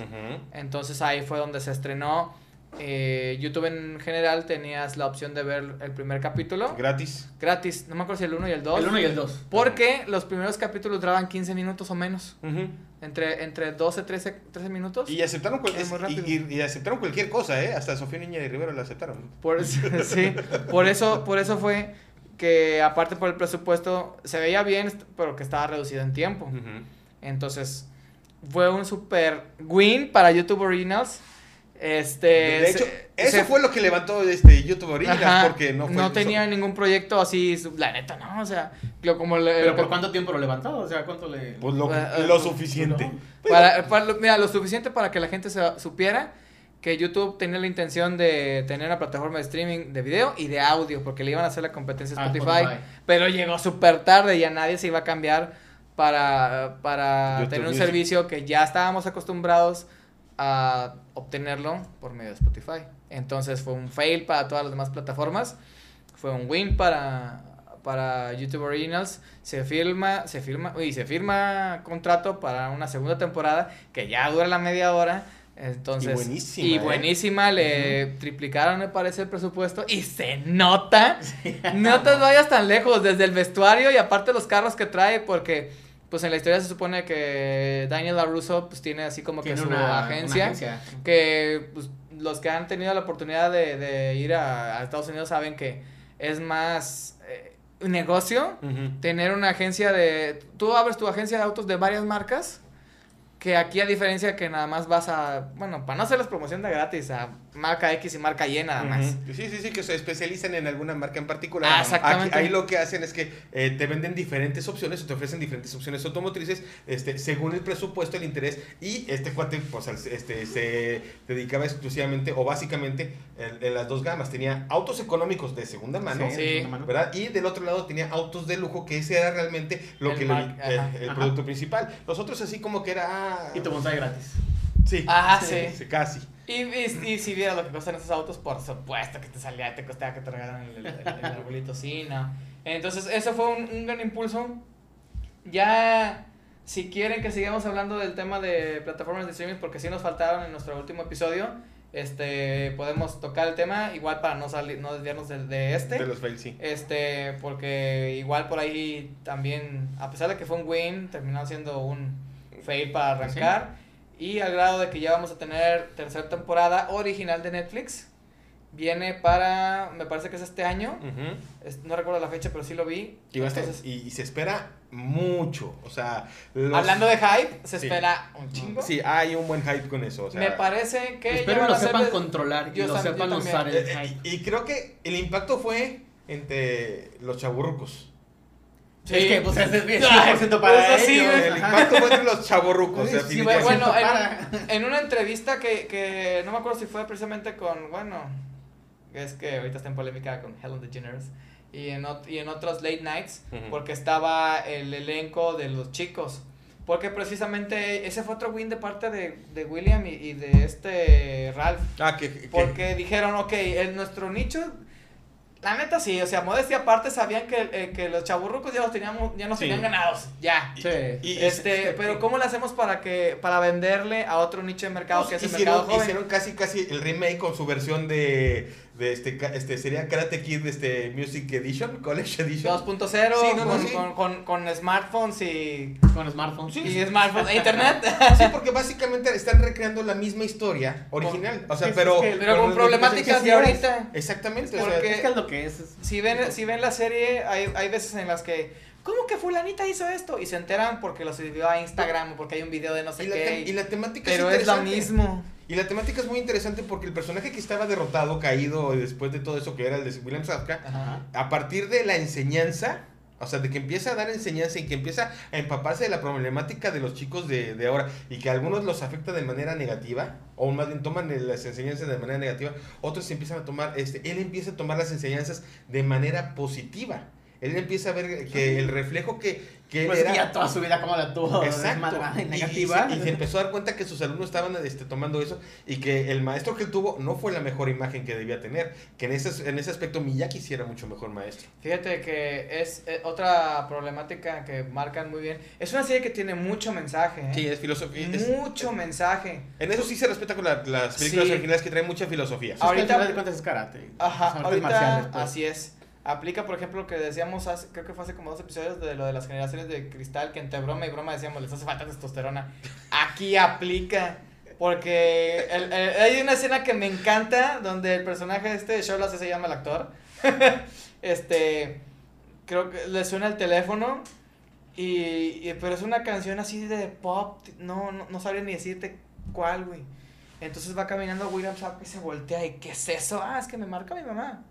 Entonces ahí fue donde se estrenó. Eh, YouTube en general tenías la opción de ver el primer capítulo Gratis. gratis. No me acuerdo si el 1 y el 2. El 1 y el 2. Porque los primeros capítulos duraban 15 minutos o menos. Entre, entre 12, 13, 13 minutos. Y aceptaron, cual- Es y- rápido. y- y aceptaron cualquier cosa, ¿eh? Hasta Sofía Niña de Rivera la aceptaron. Por eso, sí, por eso, por eso fue que aparte por el presupuesto se veía bien, pero que estaba reducido en tiempo. Entonces, fue un super win para YouTube Originals. Este, De hecho, se- eso se- fue lo que levantó este YouTube Originals Ajá, porque no fue tenía ningún proyecto así, la neta, no, o sea, lo- como le- ¿Pero por cuánto tiempo lo levantó? O sea, ¿cuánto le.? pues lo, lo pues, suficiente. no. para, para lo- mira, lo suficiente para que la gente se, supiera que YouTube tenía la intención de tener una plataforma de streaming de video y de audio, porque le iban a hacer la competencia a Ah, Spotify, Spotify. pero llegó súper tarde y a nadie se iba a cambiar para, para tener un Music. servicio que ya estábamos acostumbrados a obtenerlo por medio de Spotify. Entonces fue un fail para todas las demás plataformas. Fue un win para, para YouTube Originals. Se firma, se firma, y se firma contrato para una segunda temporada que ya dura la media hora. Entonces, Y buenísima, y ¿eh? buenísima, le triplicaron, me parece, el presupuesto. Y se nota. No te vayas tan lejos, desde el vestuario y aparte los carros que trae, porque pues en la historia se supone que Daniel LaRusso pues tiene así como que su una agencia, una agencia. que pues, los que han tenido la oportunidad de, de ir a, a Estados Unidos saben que es más eh, negocio tener una agencia de... Tú abres tu agencia de autos de varias marcas, que aquí a diferencia que nada más vas a... Bueno, para no hacerles promoción de gratis a marca X y marca Y nada más. Sí, sí, sí, que se especializan en alguna marca en particular. Ah, exactamente. Aquí- ahí lo que hacen es que eh, te venden diferentes opciones o te ofrecen diferentes opciones automotrices este, según el presupuesto, el interés. Y este cuate pues, este, se dedicaba exclusivamente o básicamente en, en las dos gamas. Tenía autos económicos de segunda mano. Sí. mano. ¿verdad? Y del otro lado tenía autos de lujo, que ese era realmente lo El que mar- le- ajá. el, el Ajá. producto principal. Los otros así como que era... ah, Y tu bonsai gratis. Sí. Ajá, sí. sí, Casi. Y, y, y si vieras lo que cuestan esos autos, por supuesto que te salía, te costaba que te regalaran el, el- el- el arbolito, sí, no. Entonces, eso fue un, un gran impulso. Ya, si quieren que sigamos hablando del tema de plataformas de streaming, porque sí nos faltaron en nuestro último episodio, este, podemos tocar el tema, igual para no salir, no desviarnos de, de este. De los fails, sí. Este, porque igual por ahí también, a pesar de que fue un win, terminó siendo un fail para arrancar. Y al grado de que ya vamos a tener tercera temporada original de Netflix. Viene para, me parece que es este año. Es- no recuerdo la fecha, pero sí lo vi. Y, Entonces, y, y se espera mucho. O sea, los- hablando de hype, se Sí. espera un chingo. Sí, hay un buen hype con eso. O sea, me parece que Espero lo sepan de- controlar y Yo lo sepan usar el eh, hype. y creo que el impacto fue entre los chaburrucos. Sí. Es que, pues, es bien Ay, 100% para eso sí. El impacto fue entre los chaburrucos. Sí, Sí, bueno, en, en una entrevista que, que no me acuerdo si fue precisamente con, bueno, es que ahorita está en polémica con Helen DeGeneres y en, y en otros late nights, Ujú. porque estaba el elenco de los chicos. Porque precisamente ese fue otro win de parte de, de William y, y de este Ralph. Ah, que, que- Porque dijeron, ok, el, nuestro nicho, la neta sí, o sea, modestia aparte sabían que, eh, que los chaburrucos ya los teníamos, ya nos Sí. tenían ganados, ya. Sí. y- y- Este, pero ¿cómo le hacemos para que para venderle a otro nicho de mercado que es el Pues hicieron, mercado joven? hicieron casi casi el remake con su versión de, de este, este sería Karate Kid este Music Edition, College Edition. 2.0 Sí, no, no, con, sí. con, con, con smartphones y, Con smartphones. y smartphones e internet. Sí, porque básicamente están recreando la misma historia original. O sea, pero. es que- Pero con problemáticas de ahorita. Exactamente. o sea, Porque- Es que es lo que es. es- Si ven, si ven la serie, hay, hay veces en las que, ¿cómo que fulanita hizo esto? Y se enteran porque lo subió a Instagram o porque hay un video de no sé y, la qué. tem- y la temática pero es lo mismo. Y la temática es muy interesante porque el personaje que estaba derrotado, caído después de todo eso que era el de William Ajá. a partir de la enseñanza, o sea, de que empieza a dar enseñanza y que empieza a empaparse de la problemática de los chicos de, de ahora y que a algunos los afecta de manera negativa, o más bien toman las enseñanzas de manera negativa, otros empiezan a tomar, este, él empieza a tomar las enseñanzas de manera positiva. Él empieza a ver que el reflejo que, que Pues era... ya toda su vida como la tuvo Exacto. y Y- y negativa. se- Y, se, empezó a dar cuenta que sus alumnos estaban este, tomando eso y que el maestro que él tuvo no fue la mejor imagen que debía tener. Que en ese, en ese aspecto Miyaki sí era mucho mejor maestro. Fíjate que es eh, otra problemática que marcan muy bien. Es una serie que tiene mucho mensaje. ¿eh? Sí, es filosofía. es- mucho mensaje. en eso sí se respeta con la- las películas Sí. originales que traen mucha filosofía. Es que al ahorita- final de cuentas es karate. Ajá, ahorita marciales, pues. así es. Aplica, por ejemplo, lo que decíamos, hace- creo que fue hace como dos episodios de lo de las generaciones de cristal, que entre broma y broma decíamos, les hace falta testosterona. Aquí aplica. Porque el- hay una escena que me encanta donde el personaje este de Sholas se llama el actor. este, creo que le suena el teléfono y, y- pero es una canción así de pop, no, no, no sabría ni decirte cuál, güey. Entonces va caminando William Zapka y se voltea y ¿qué es eso? Ah, es que me marca mi mamá.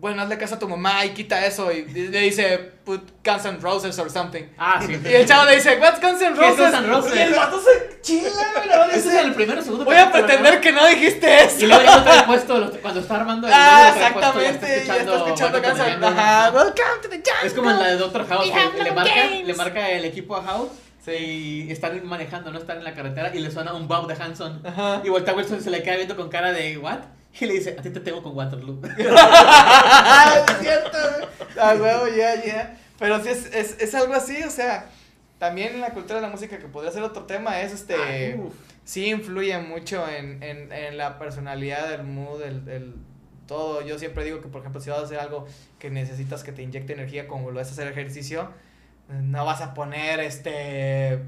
Bueno, hazle caso a tu mamá y quita eso y le dice put Guns N' Roses or something. Ah, sí. Y el chavo le dice, what's Guns N' ¿Qué es Roses? Guns N' Roses? Y el vato se chila, verdad, Ese es el primero, segundo. Voy a pretender que no dijiste eso. Y luego ya lo puesto cuando está armando el Ah, exactamente, ya está escuchando Guns to the N'. Ajá, welcome to the jungle. Es como en la de Doctor House, le marca, le marca el equipo a House Sí. Y están manejando, no están en la carretera y le suena un Bob de Hanson. Ajá. Y Volta Wilson se le queda viendo con cara de ¿what? Y le dice, a ti te tengo con Waterloo. es cierto, güey. Ah, huevo, ya, ya. Pero sí es, es, es algo así, o sea, también en la cultura de la música, que podría ser otro tema, es este. Ay, sí influye mucho en, en, en la personalidad, el mood, el, el todo. Yo siempre digo que, por ejemplo, si vas a hacer algo que necesitas que te inyecte energía, como lo es hacer ejercicio, no vas a poner este.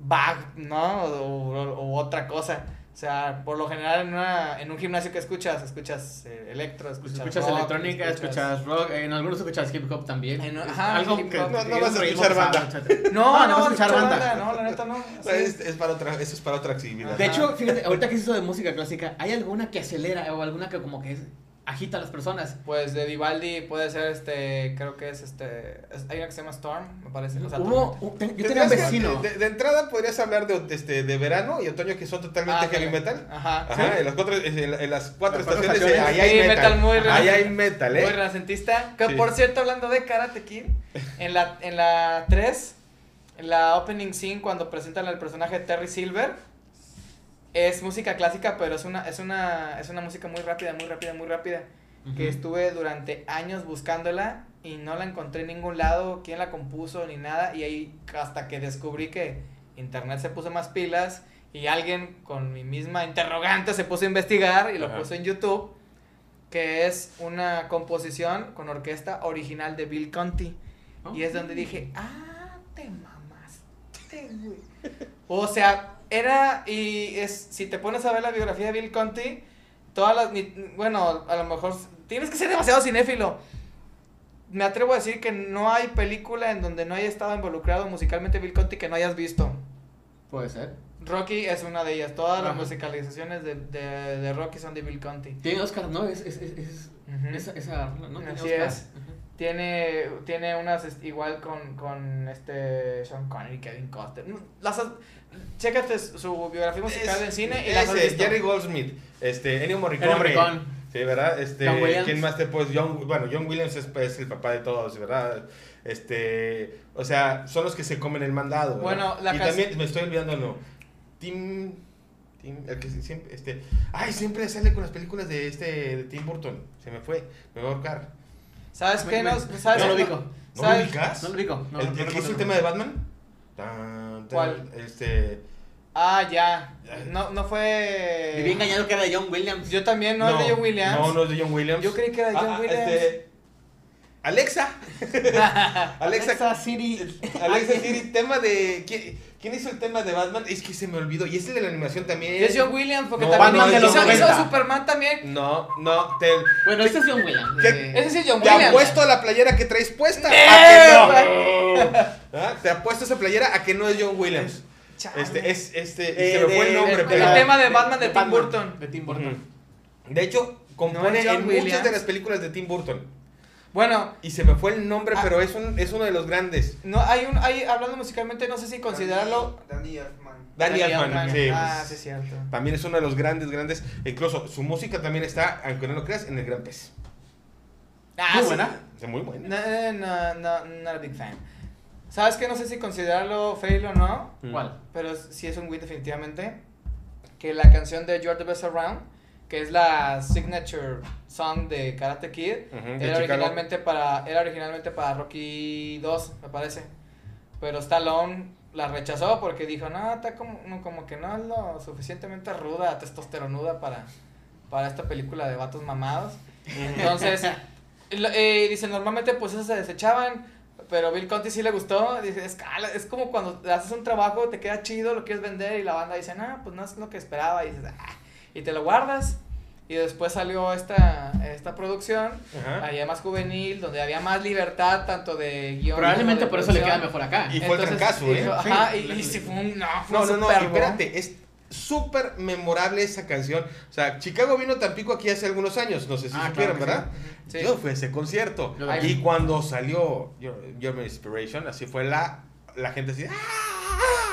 bag, ¿no? O, o- o otra cosa. O sea, por lo general en, una, en un gimnasio que escuchas, escuchas eh, electro, escuchas, Escuchas rock, electrónica, escuchas rock, en algunos escuchas hip hop también. En- ajá, Algo hip que hop. No- no vas a escuchar banda. No, Ah, no, vas a no, escuchar banda. No, la neta no. O Sí. es, es para otra, eso es para otra actividad. De hecho, fíjate, ahorita que es eso de música clásica, ¿hay alguna que acelera o alguna que como que es- agita a las personas? Pues de Vivaldi puede ser este, creo que es este, es- hay una que se llama Storm, me parece. o sea, Hubo, yo tenía un Tendrías que- vecino. De, de entrada podrías hablar de, de este, de verano y otoño que son totalmente Ah, heavy metal. Ajá. Ajá, ¿Sí? en las cuatro, en, en las cuatro Las estaciones, estaciones. ahí hay Sí, metal. metal muy ahí hay metal, Muy ¿eh? renacentista. Que Sí. por cierto, hablando de Karate Kid, en la, en la 3, en la opening scene, cuando presentan al personaje de Terry Silver, es música clásica, pero es una, es una, es una música muy rápida, muy rápida, muy rápida. Que Ujú. estuve durante años buscándola y no la encontré en ningún lado, quién la compuso ni nada. Y ahí hasta que descubrí que internet se puso más pilas y alguien con mi misma interrogante se puso a investigar y lo Ajá. puso en YouTube, que es una composición con orquesta original de Bill Conti. Y es donde dije, ah, te mamaste, güey. O sea, era, y es, si te pones a ver la biografía de Bill Conti, todas las, bueno, a lo mejor tienes que ser demasiado cinéfilo. Me atrevo a decir que no hay película en donde no haya estado involucrado musicalmente Bill Conti que no hayas visto. Puede ser. Rocky es una de ellas. Todas las musicalizaciones de, de, de Rocky son de Bill Conti. Tiene Oscar, ¿no? Es, es, es, es- esa, esa, ¿no? Tiene Así Oscar. es. Tiene, tiene unas igual con, con este Sean Connery, Kevin Costner. Mm, Las, chécate su biografía musical Es- en cine y las has ese, visto. Jerry Goldsmith, este, Ennio Morricone. Ennio Morricone. Sí, ¿verdad? Este, John. ¿Quién más te John, bueno, John Williams es, pues, el papá de todos, ¿verdad? Este, o sea, son los que se comen el mandado. ¿verdad? Bueno, la y también me estoy olvidando no. Tim Tim, el que siempre este, ay, siempre sale con las películas de este de Tim Burton. Se me fue, me va a ahorcar. ¿Sabes qué? No, ¿sabes no lo ubico. ¿No lo ubicas? No lo ubico. No, el, no el que hizo el tema de Batman. Tan, tan, ¿Cuál? Este Ah, ya. No, no fue. Me había engañado que era de John Williams. Yo también, no, es de John Williams. No, no es de John Williams. Yo creí que era de John Ah, Williams. este, Alexa. Alexa. Alexa Siri. Alexa Siri, tema de. ¿quién, quién hizo el tema de Batman? Es que se me olvidó. Y es el de la animación también. Es John Williams, porque No, también Batman de los hizo, hizo 90. Superman también. No, no, te, Bueno, este es John Williams. ¿Qué? Eh, Ese es John te Williams. apuesto a la playera que traes puesta. ¡Eh! a que no. ¿Ah? Te apuesto a esa playera a que no es John Williams. Chale. Este, es, este, eh, se me fue el nombre, El tema de Batman de Tim Burton. De Tim Burton. De hecho, compone en muchas de las películas de Tim Burton. Bueno, Y se me fue el nombre, Ah. pero es, un, es uno de los grandes. no hay un hay hablando musicalmente, no sé si considerarlo Danny Elfman. Danny Elfman. Sí, Ah, sí es cierto. También es uno de los grandes, grandes. Incluso su música también está, aunque no lo creas, en el Gran Pez. Ah, Muy sí. buena. Es muy buena. No, no, no, not a big fan. ¿Sabes qué? No sé si considerarlo fail o no, Mm. ¿Cuál? pero sí es un win definitivamente. Que la canción de You're the Best Around, que es la signature song de Karate Kid, Ujú, de era, originalmente para, era originalmente para Rocky 2, me parece. Pero Stallone la rechazó porque dijo, no, está como, no, como que no es lo suficientemente ruda, testosteronuda para, para esta película de vatos mamados. Entonces, eh, dice, normalmente pues esas se desechaban, pero Bill Conti sí le gustó. Dice, es, es como cuando haces un trabajo, te queda chido, lo quieres vender y la banda dice, no, pues no es lo que esperaba. Y, dices, "Ah", y te lo guardas. Y después salió esta, esta producción, Ajá. allá más juvenil, donde había más libertad, tanto de guion. Probablemente de por eso le queda mejor acá. Y fue el Entonces, trancazo, ¿eh? Ajá, Sí, y, y sí fue un, no, fue No, un no, no, espérate, es súper memorable esa canción. O sea, Chicago vino a Tampico aquí hace algunos años, no sé si Ah, supieron, claro ¿verdad? Sí. Yo fui a ese concierto. Yo. Y cuando salió Your, Your My Inspiration, así fue la, la gente así. ¡ah!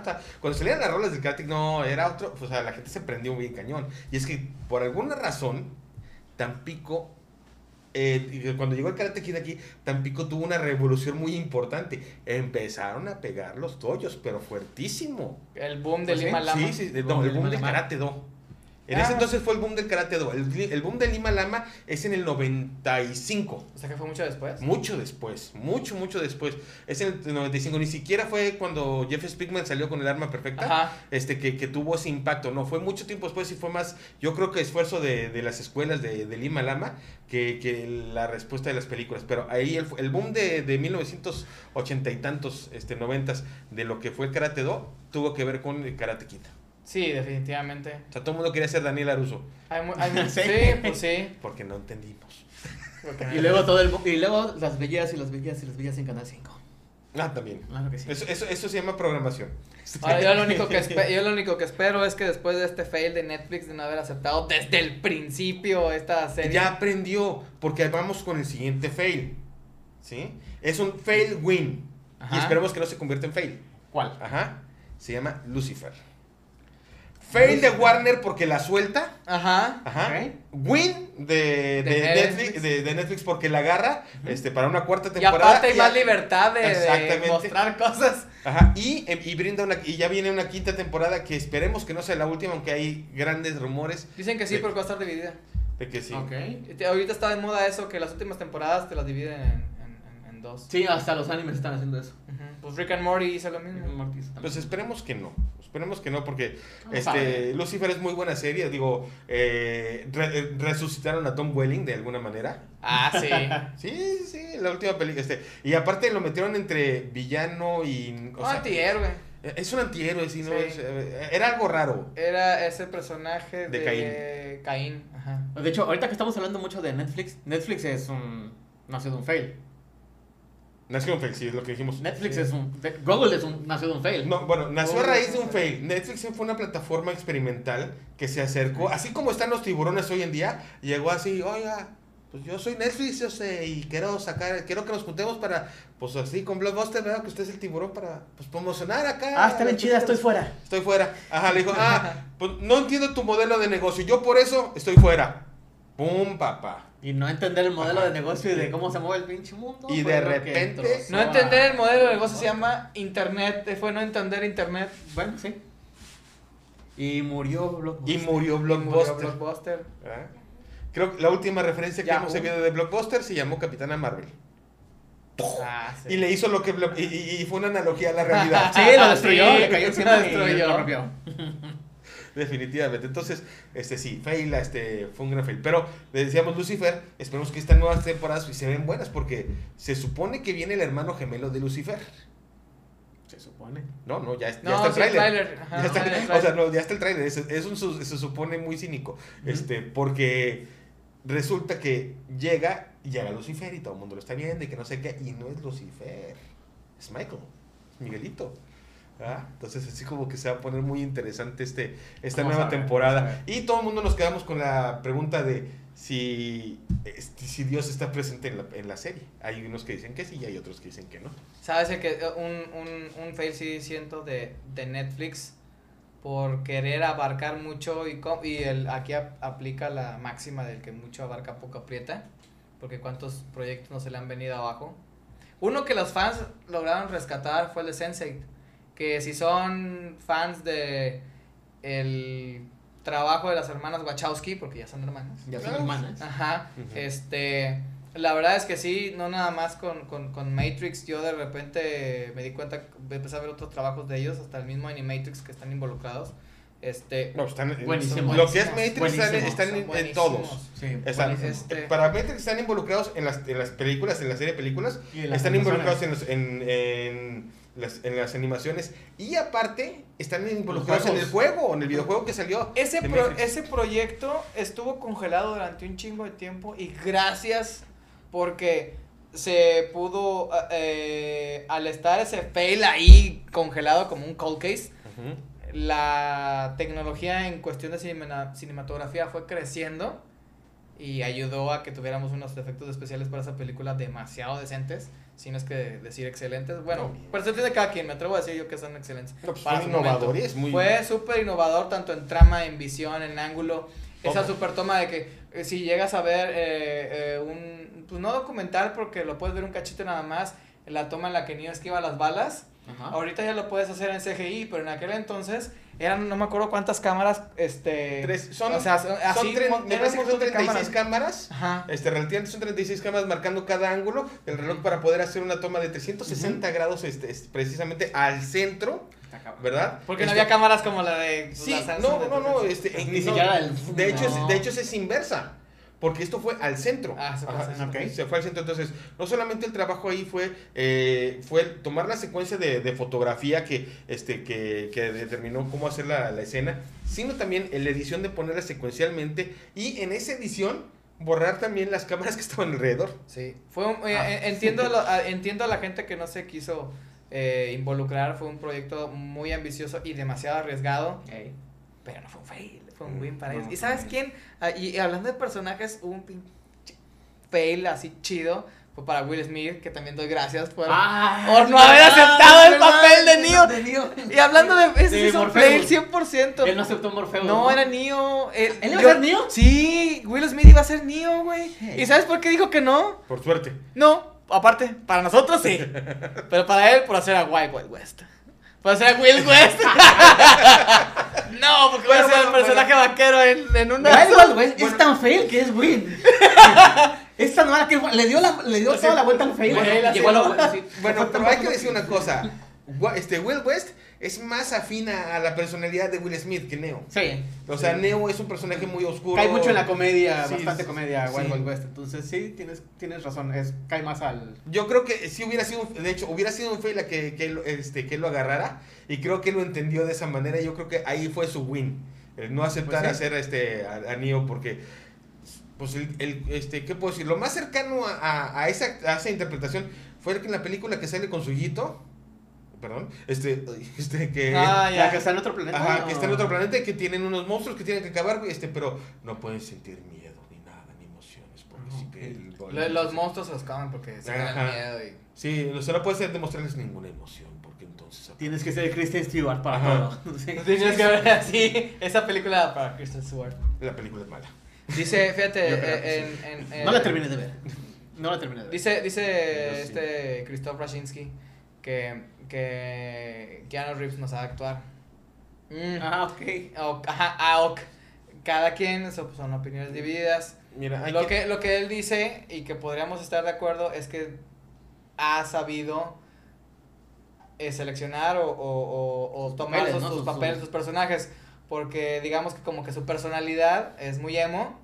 O sea, cuando salían las rolas del Karate, no, era otro. O sea, la gente se prendió bien cañón. Y es que por alguna razón, Tampico eh, cuando llegó el Karate Kid aquí, Tampico tuvo una revolución muy importante. Empezaron a pegar los doyos, pero fuertísimo. El boom de ¿Sí? Lima Lama. Sí, sí, de- El no, boom el del boom del. Karate Do. En ese entonces fue el boom del Karate Do. El, el boom de Lima Lama es en el 95. O sea que fue mucho después. Mucho después, mucho, mucho después. Es en el 95. Ni siquiera fue cuando Jeff Speakman salió con el arma perfecta. Ajá. Este, que, que tuvo ese impacto. No, fue mucho tiempo después y fue más, yo creo que esfuerzo de, de las escuelas de, de Lima Lama que, que la respuesta de las películas. Pero ahí el, el boom de, de 1980 y tantos, este, 90 de lo que fue el Karate Do, tuvo que ver con el Karate Kid. Sí, definitivamente. O sea, todo el mundo quería ser Daniel Aruso, Hay mu- hay mu- Sí. sí, pues sí. porque no entendimos. Porque- Y luego todo el y luego las veías y las veías y las veías en Canal 5. Ah, también. Claro que sí. Eso, eso, eso se llama programación. Ahora, yo, lo único que espe- yo lo único que espero es que después de este fail de Netflix de no haber aceptado desde el principio esta serie. Ya aprendió, porque vamos con el siguiente fail. ¿Sí? Es un fail win. Y esperemos que no se convierta en fail. ¿Cuál? Ajá. Se llama Lucifer. Fail de Warner porque la suelta. Ajá. Ajá. Win de, de De Netflix, Netflix. de, de Netflix porque la agarra este, para una cuarta Y temporada. aparte hay Y más a- libertad de, mostrar cosas. Ajá. Y, em, y brinda una. Y ya viene una quinta temporada que esperemos que no sea la última, aunque hay grandes rumores Dicen que sí, porque va a estar dividida. de que sí. Ok. Y te- Ahorita está de moda eso, que las últimas temporadas te las dividen en, Sí, hasta los animes están haciendo eso. Pues Rick and Morty hizo lo mismo. Pues esperemos que no. Esperemos que no, porque este, Lucifer es muy buena serie. Digo, eh, re- eh, resucitaron a Tom Welling de alguna manera. Ah, sí. Sí, sí, sí, la última película. Este, y aparte lo metieron entre villano y. o sea, antihéroe. es un antihéroe, sí, ¿no? Sí. Es, eh, era algo raro. Era ese personaje de, De Caín. Ajá. De hecho, ahorita que estamos hablando mucho de Netflix, Netflix es un. No ha sido un fail. Nació un fail, sí, es lo que dijimos. Netflix es un. de- Google es un. Nació de un fail. No, bueno, nació a raíz de un fail. Netflix fue una plataforma experimental que se acercó, así como están los tiburones hoy en día, llegó así, oiga, pues yo soy Netflix, yo sé, y quiero sacar, quiero que nos juntemos para, pues así con Blockbuster, ¿verdad? Que usted es el tiburón para, pues promocionar acá. Ah, está bien chida, estoy fuera. Estoy fuera. Ajá, le dijo, ah, pues no entiendo tu modelo de negocio, yo por eso estoy fuera. Pum, papá. Y no entender el modelo Ajá. de negocio y de cómo se mueve el pinche mundo. Y de repente- No entender el modelo de negocio se llama Internet. eh, Fue no entender Internet. Bueno, sí. Y murió Blockbuster. Y murió y murió Blockbuster. ¿verdad? Creo que la última referencia que Yahoo. hemos sabido de Blockbuster se llamó Capitana Marvel. Ah, sí. Y le hizo lo que. Y, fue una analogía a la realidad. Sí, lo destruyó, Sí, le cayó lo encima y destruyó. lo rompió. Definitivamente. Entonces, este sí, fail, este, fue un gran fail. Pero le decíamos Lucifer, esperemos que estas nuevas temporadas se ven buenas porque se supone que viene el hermano gemelo de Lucifer. Se supone. No, no, ya, ya No, está el sí, tráiler. el o sea, no, ya está el tráiler. Es, es un se supone muy cínico. Este, porque resulta que llega y llega Lucifer y todo el mundo lo está viendo y que no sé qué. Y no es Lucifer. Es Michael. Es Miguelito. ¿Ah? Entonces así como que se va a poner muy interesante este, esta Vamos nueva ver, temporada. Y todo el mundo nos quedamos con la pregunta de si, este, si Dios está presente en la, en la serie. Hay unos que dicen que sí y hay otros que dicen que no. ¿Sabes el que eh, un, un, un fail sí siento de, de Netflix por querer abarcar mucho y, y el, aquí ap- aplica la máxima del que mucho abarca poco aprieta? Porque cuántos proyectos no se le han venido abajo. Uno que los fans lograron rescatar fue el de Sense8, que si son fans de el trabajo de las hermanas Wachowski, porque ya son hermanas, Ya son hermanas. Ajá, este, la verdad es que sí, no nada más con, con, con Matrix, yo de repente me di cuenta, empecé a ver otros trabajos de ellos, hasta el mismo Animatrix que están involucrados, este, No, están, Buenísimo. Lo que es Matrix están, en, todos. Sí. Están-. Este- Para Matrix están involucrados en las, en las películas, en la serie de películas. Y en las están animaciones. involucrados en, los- en, en las, en las animaciones. Y aparte, están involucrados en el juego, en el videojuego que salió. ese, pro- ese proyecto estuvo congelado durante un chingo de tiempo y gracias porque se pudo, eh, al estar ese fail ahí congelado como un cold case, la tecnología en cuestión de cinema- cinematografía fue creciendo y ayudó a que tuviéramos unos efectos especiales para esa película demasiado decentes, si no es que decir excelentes. Bueno, No. percepción de cada quien, me atrevo a decir yo que son excelentes. No, pues fue innovador y es muy. Fue súper innovador tanto en trama, en visión, en ángulo. Esa super toma de que eh, si llegas a ver eh, eh, un, pues no documental porque lo puedes ver un cachito nada más, la toma en la que Neo esquiva las balas. Ajá. Ahorita ya lo puedes hacer en CGI, pero en aquel entonces eran no me acuerdo cuántas cámaras, este... Tres, son, o sea, son así, tren- me parece que son montón de 36 cámaras. Ajá. Este, relativamente son 36 cámaras marcando cada ángulo del reloj para poder hacer una toma de 360 grados este, es- precisamente al centro. ¿verdad? Porque no Este, había cámaras como la de... Sí, la no, de no, no, 36. este, Ni no, siquiera el- de hecho, es, de hecho es inversa. Porque esto fue al centro. Ah, se fue al Ajá, centro. Se fue al centro. Entonces, no solamente el trabajo ahí fue, eh, fue tomar la secuencia de, de fotografía que, este, que, que determinó cómo hacer la, la escena, sino también en la edición de ponerla secuencialmente y en esa edición borrar también las cámaras que estaban alrededor. Sí, fue un- eh, Ah. eh, entiendo, lo- a- entiendo a la gente que no se quiso eh, involucrar, fue un proyecto muy ambicioso y demasiado arriesgado, pero no fue un fail, un win para No, ellos. ¿Y sabes quién? Ah, y, hablando de personajes, hubo un pinche fail así chido, fue para Will Smith, que también doy gracias por, Ah, por no haber aceptado el papel de Neo. Y hablando de ese De sí es un fail 100%. Él no aceptó Morfeo. No, era Neo. ¿Él, ¿Él iba a ser Neo? Sí, Will Smith iba a ser Neo, güey. Hey. ¿Y sabes por qué dijo que no? Por suerte. No, aparte, para nosotros sí. Pero para él, por hacer a Wild Wild West. Hacer a Will West. no, porque voy a Bueno, ser el bueno, personaje vaquero en, en una. Wild Wild West es tan fail que es win. es tan mala que le dio, la, le dio O sea, toda la vuelta al fail. bueno, él hace- Llegó a la sí. Bueno, pero hay que decir una cosa. Este, Will West es más afina a la personalidad de Will Smith que Neo. Sí. O sea, Neo es un personaje muy oscuro. Cae mucho en la comedia, Sí, bastante comedia Wild sí. Wild West. Entonces sí, tienes, tienes razón. Es, cae más al. Yo creo que sí hubiera sido, de hecho, hubiera sido un fail a que, que, él, este, que lo agarrara. Y creo que él lo entendió de esa manera. Yo creo que ahí fue su win. El no aceptar Pues sí. hacer este, a, a Neo porque, pues, el, el- este, ¿qué puedo decir? Lo más cercano a, a- a esa, a esa interpretación fue que en la película que sale con su hijito, perdón, este, este que... Ah, ya. que está en otro planeta. Ajá, ¿no? que está en otro planeta y que tienen unos monstruos que tienen que acabar, este, pero no pueden sentir miedo ni nada, ni emociones, porque Ah, sí que el- Lo- Los monstruos se los comen porque se dan miedo y. Sí, o sea, no puedes demostrarles ninguna emoción, porque entonces... Tienes que ser Kristen Stewart para Ajá. todo. Sí. Tienes que ver así esa película para Kristen Stewart. La película es mala. Dice, fíjate, eh, en, en- en- No la terminé de ver. No la terminé de ver. Dice, dice sí. este Christoph Raczynski que, que Keanu Reeves no sabe actuar. Mm. Ah, ok. Ok, ajá, ah, ok. Cada quien so- son opiniones divididas. Mira, Lo que... que, lo que él dice y que podríamos estar de acuerdo es que ha sabido eh, seleccionar o, o, o- o tomar Papeles, sus, ¿no? sus Sus- papeles, sus- sus personajes. Porque digamos que como que su personalidad es muy emo.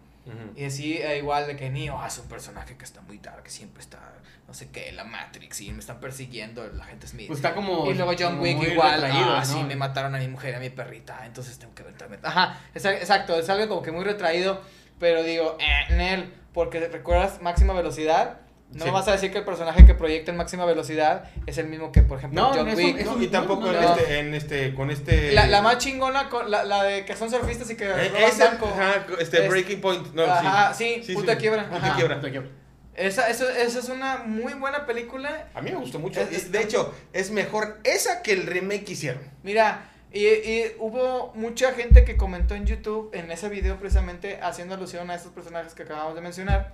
Y así, eh, igual de que Neo ah, es un personaje que está muy dark, que siempre está, no sé qué, la Matrix, y me están persiguiendo la gente Smith. Pues está como. y luego John Wick igual, ah, ¿no? sí, me mataron a mi mujer, a mi perrita, entonces tengo que aventarme. Ajá, es- exacto, es algo como que muy retraído, pero digo, eh, Nel, porque recuerdas máxima velocidad, no Sí. vas a decir que el personaje que proyecta en máxima velocidad es el mismo que, por ejemplo, No, John no Wick. No, y tampoco no, en, no. este, en este, con este... La, la más chingona, con, la, la de que son surfistas y que Eh, roban ese, banco. ajá, este, Es- Breaking Point. No, Ajá, sí. sí, punto de quiebra, ajá. quiebra. Esa, eso, esa es una muy buena película. A mí me gustó mucho. Es- de hecho, es mejor esa que el remake que hicieron. Mira, y, y hubo mucha gente que comentó en YouTube, en ese video precisamente, haciendo alusión a estos personajes que acabamos de mencionar.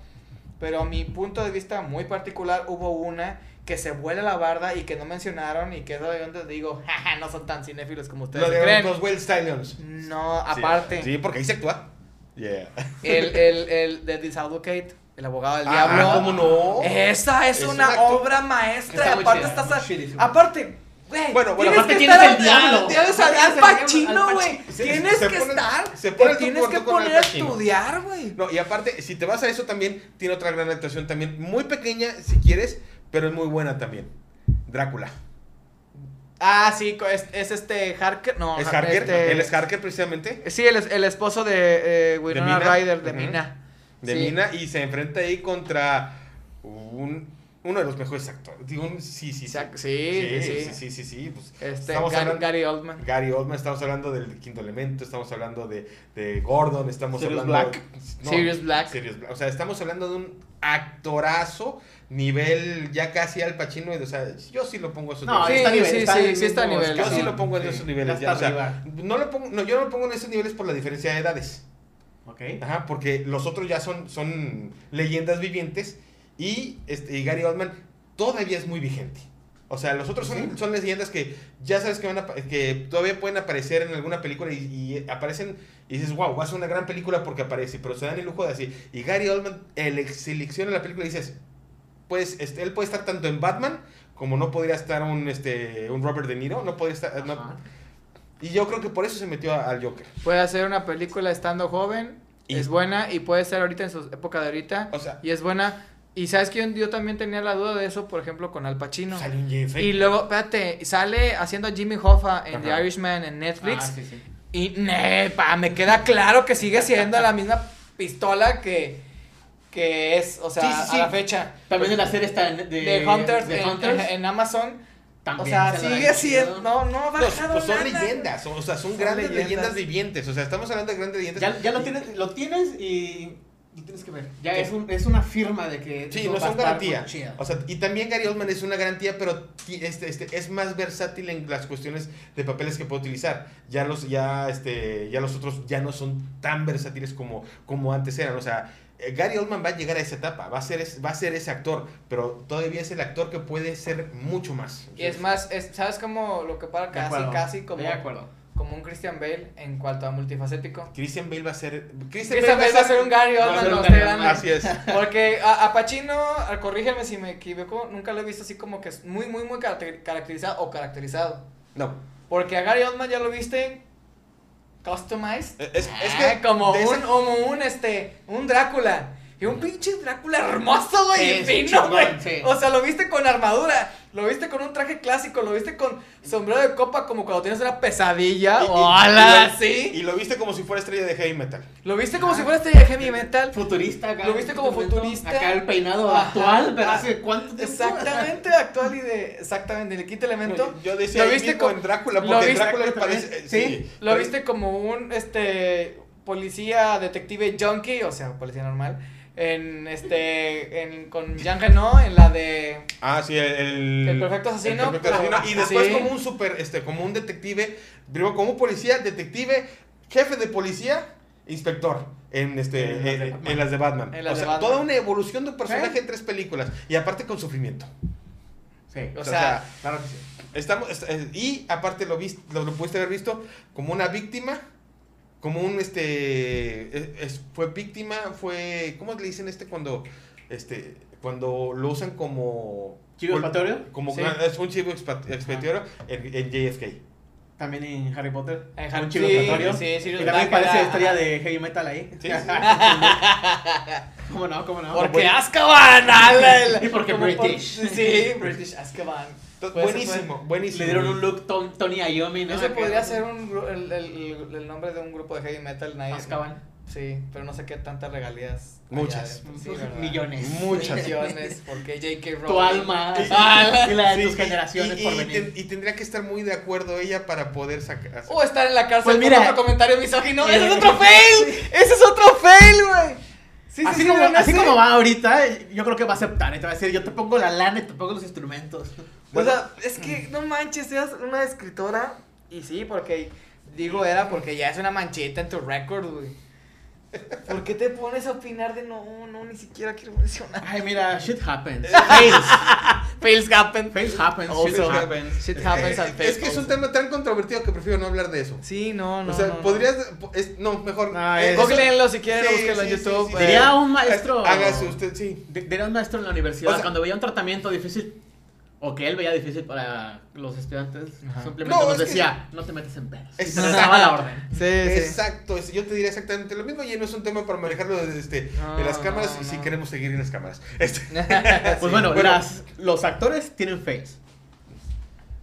Pero a mi punto de vista muy particular, hubo una que se vuela la barda y que no mencionaron y que es donde digo, jaja, no son tan cinéfilos como ustedes Lo de creen. los Well Stallions. No, aparte, Sí, porque ahí se actúa. Yeah. el, el, el de Disadvocate, el abogado del Ah, diablo. ¿cómo no? Esa es, Es una obra maestra. Está aparte estás. a- aparte, güey. Bueno, bueno, tienes aparte que tienes estar el al- diablo. Tienes al, Tienes Pacino, güey. Tienes Se que pone- estar. se pone te el tienes que poner a estudiar, güey. No, y aparte, si te vas a eso también, tiene otra gran actuación también. Muy pequeña, si quieres, pero es muy buena también. Drácula. Ah, sí, es, es este Harker. No, ¿Es Harker? este- Él es Harker precisamente. Sí, el, es- el esposo de eh, Winona Mina. Ryder, de. Mina. De Sí. Mina y se enfrenta ahí contra un, uno de los mejores actores. Digo, sí, sí, sí. Sí, sí, sí, sí. sí, sí, sí, pues, Este, estamos Gary, hablando- Gary Oldman. Gary Oldman, estamos hablando del quinto elemento, estamos hablando de, de Gordon, estamos Sirius hablando Black. Sirius Black. Sirius Black. O sea, estamos hablando de un actorazo nivel ya casi al Pacino, o sea, yo sí lo pongo a esos No, Sí, niveles. está a nivel, sí, está sí, sí a nivel, Yo sí lo pongo en Sí, esos niveles ya o sea, arriba. no lo pongo, no, yo no lo pongo en esos niveles por la diferencia de edades. Ok. Ajá, porque los otros ya son, son leyendas vivientes y, este, y Gary Oldman todavía es muy vigente. O sea, los otros son, son leyendas que ya sabes que, van a, que todavía pueden aparecer en alguna película y, y aparecen y dices, wow, va a ser una gran película porque aparece, pero se dan el lujo de así. Y Gary Oldman ele- selecciona la película y dices, pues este, él puede estar tanto en Batman como no podría estar un, este, un Robert De Niro, no podría estar... no- y yo creo que por eso se metió a- al Joker. Puede hacer una película estando joven, Y- es buena y puede ser ahorita en su época de ahorita O sea, y es buena. Y sabes que yo, yo también tenía la duda de eso, por ejemplo, con Al Pacino. sale un Jay Y luego, espérate, sale haciendo a Jimmy Hoffa en The. Irishman en Netflix. Ah, sí, sí. Y nepa, me queda claro que sigue siendo la misma pistola que, que es, o sea, Sí, sí, sí. a la fecha. También en la serie está de, De, Hunters, de en, Hunters, en Amazon. también o sea, se sigue siendo. No, no ha Pues, bajado pues son nada. leyendas, o sea, son, Son grandes leyendas. leyendas. vivientes. O sea, estamos hablando de grandes leyendas. Ya, ya lo tienes, lo tienes y lo tienes que ver. Ya es, un, es una firma de que Sí, no estar garantía. O sea, y también Gary Oldman es una garantía, pero este, este, es más versátil en las cuestiones de papeles que puede utilizar. Ya los, ya, este, ya los otros ya no son tan versátiles como, como antes eran. O sea, eh, Gary Oldman va a llegar a esa etapa, va a ser, es- va a ser ese actor, pero todavía es el actor que puede ser mucho más. Y es más, es, ¿sabes cómo lo que para casi, casi como, De acuerdo. Como un Christian Bale en cuanto a multifacético? Christian Bale va a ser. Christian Bale va a ser un Gary Oldman no. Así es. Porque a, a Pacino, a- corrígeme si me equivoco, nunca lo he visto así como que es muy, muy, muy caracter- caracterizado o caracterizado. No. Porque a Gary Oldman ya lo viste customized. Es, es Ah, que. como un, como un, este, un Drácula. Y un pinche Drácula hermoso, güey, y Es fino, güey. sí. O sea, lo viste con armadura, lo viste con un traje clásico, lo viste con sombrero de copa como cuando tienes una pesadilla. y- ¡Hola! y lo- ¿Sí? Y lo viste como si fuera estrella de heavy metal. Lo viste como si fuera este de heavy metal. Futurista, acá, Lo viste como este futurista. Acá el peinado Ajá. actual, pero Ah, hace cuánto tiempo. Exactamente, actual y de. Exactamente, el quinto elemento. Yo- Yo decía Lo viste con- Drácula, lo porque viste- Drácula me parece. eh, Sí, lo pero- viste como un este policía detective junkie, o sea, policía normal. En este. En, con Jean Reno en la de. Ah, sí, el. El perfecto asesino. el perfecto asesino. Y Ah, después sí. como un super, este, como un detective, primero como un policía, detective, jefe de policía, inspector. En este, En las de en, Batman. en las de Batman. En las o de sea, Batman. toda una evolución de un personaje ¿Eh? en tres películas. Y aparte con sufrimiento. Sí, O O sea, sea, claro que sí. Estamos, est- eh, y aparte lo, viste, lo, lo pudiste haber visto como una víctima, como un, este, es- es- fue víctima, fue, ¿cómo le dicen este cuando, este, cuando lo usan como... ¿Chivo expiatorio? Como Sí. es un chivo expiatorio en, en JFK. También en Harry Potter. En Un Harry- chivo sí, expiatorio. sí, Sirius Y también parece era- estrella de heavy metal ahí. Sí, sí, sí. ¿Cómo no? ¿Cómo no? Porque Azkaban, Y porque British. por- sí, British Azkaban. Pues, buenísimo, buenísimo. Le dieron un look Ton- Tony Iommi, ¿no? Ese podría ser un, el, el, el nombre de un grupo de heavy metal. Nadie, Azkaban. Sí, pero no sé qué tantas regalías. Muchas. Millones. Muchas. Millones, porque J.K. Rowling. Tu alma. Y- y la de Sí, tus y- generaciones y, por y venir. ten- y tendría que estar muy de acuerdo ella para poder sacar... O estar en la cárcel Pues mira. otro comentario misógino. ¡Ese es Eh, otro fail! ¡Ese es otro fail, güey! Sí, sí, así, sí, como, ¿vieron así como va ahorita, yo creo que va a aceptar. Y te va a decir, yo te pongo la lana y te pongo los instrumentos. O sea, es que no manches, seas una escritora. Y sí, porque digo era porque ya es una manchita en tu récord, güey. ¿Por qué te pones a opinar de no, no, ni siquiera quiero mencionar? Ay, mira, shit happens. Fails. Fails happen. Fails happens. Also. Shit happens. Shit happens Eh, and es fails que es un tema tan controvertido que prefiero no hablar de eso. Sí, no, no. o sea, no, no. podrías. es- no, mejor. No, eh, es- eso- Googleenlo si quieren, Sí, búsquenlo en sí, YouTube. sí, sí. eh. Diría un maestro. Hágase usted, sí. Diría un maestro en la universidad O sea- cuando veía un tratamiento difícil o que él veía difícil para los estudiantes, Ajá. simplemente No, nos es que- decía, no te metes en pedos. Y Exacto. la orden. Sí, sí. Exacto, es- yo te diría exactamente lo mismo y no es un tema para manejarlo de, este, No, de las cámaras no, y si queremos seguir en las cámaras. Este, Pues bueno, Bueno. las- los actores tienen fails.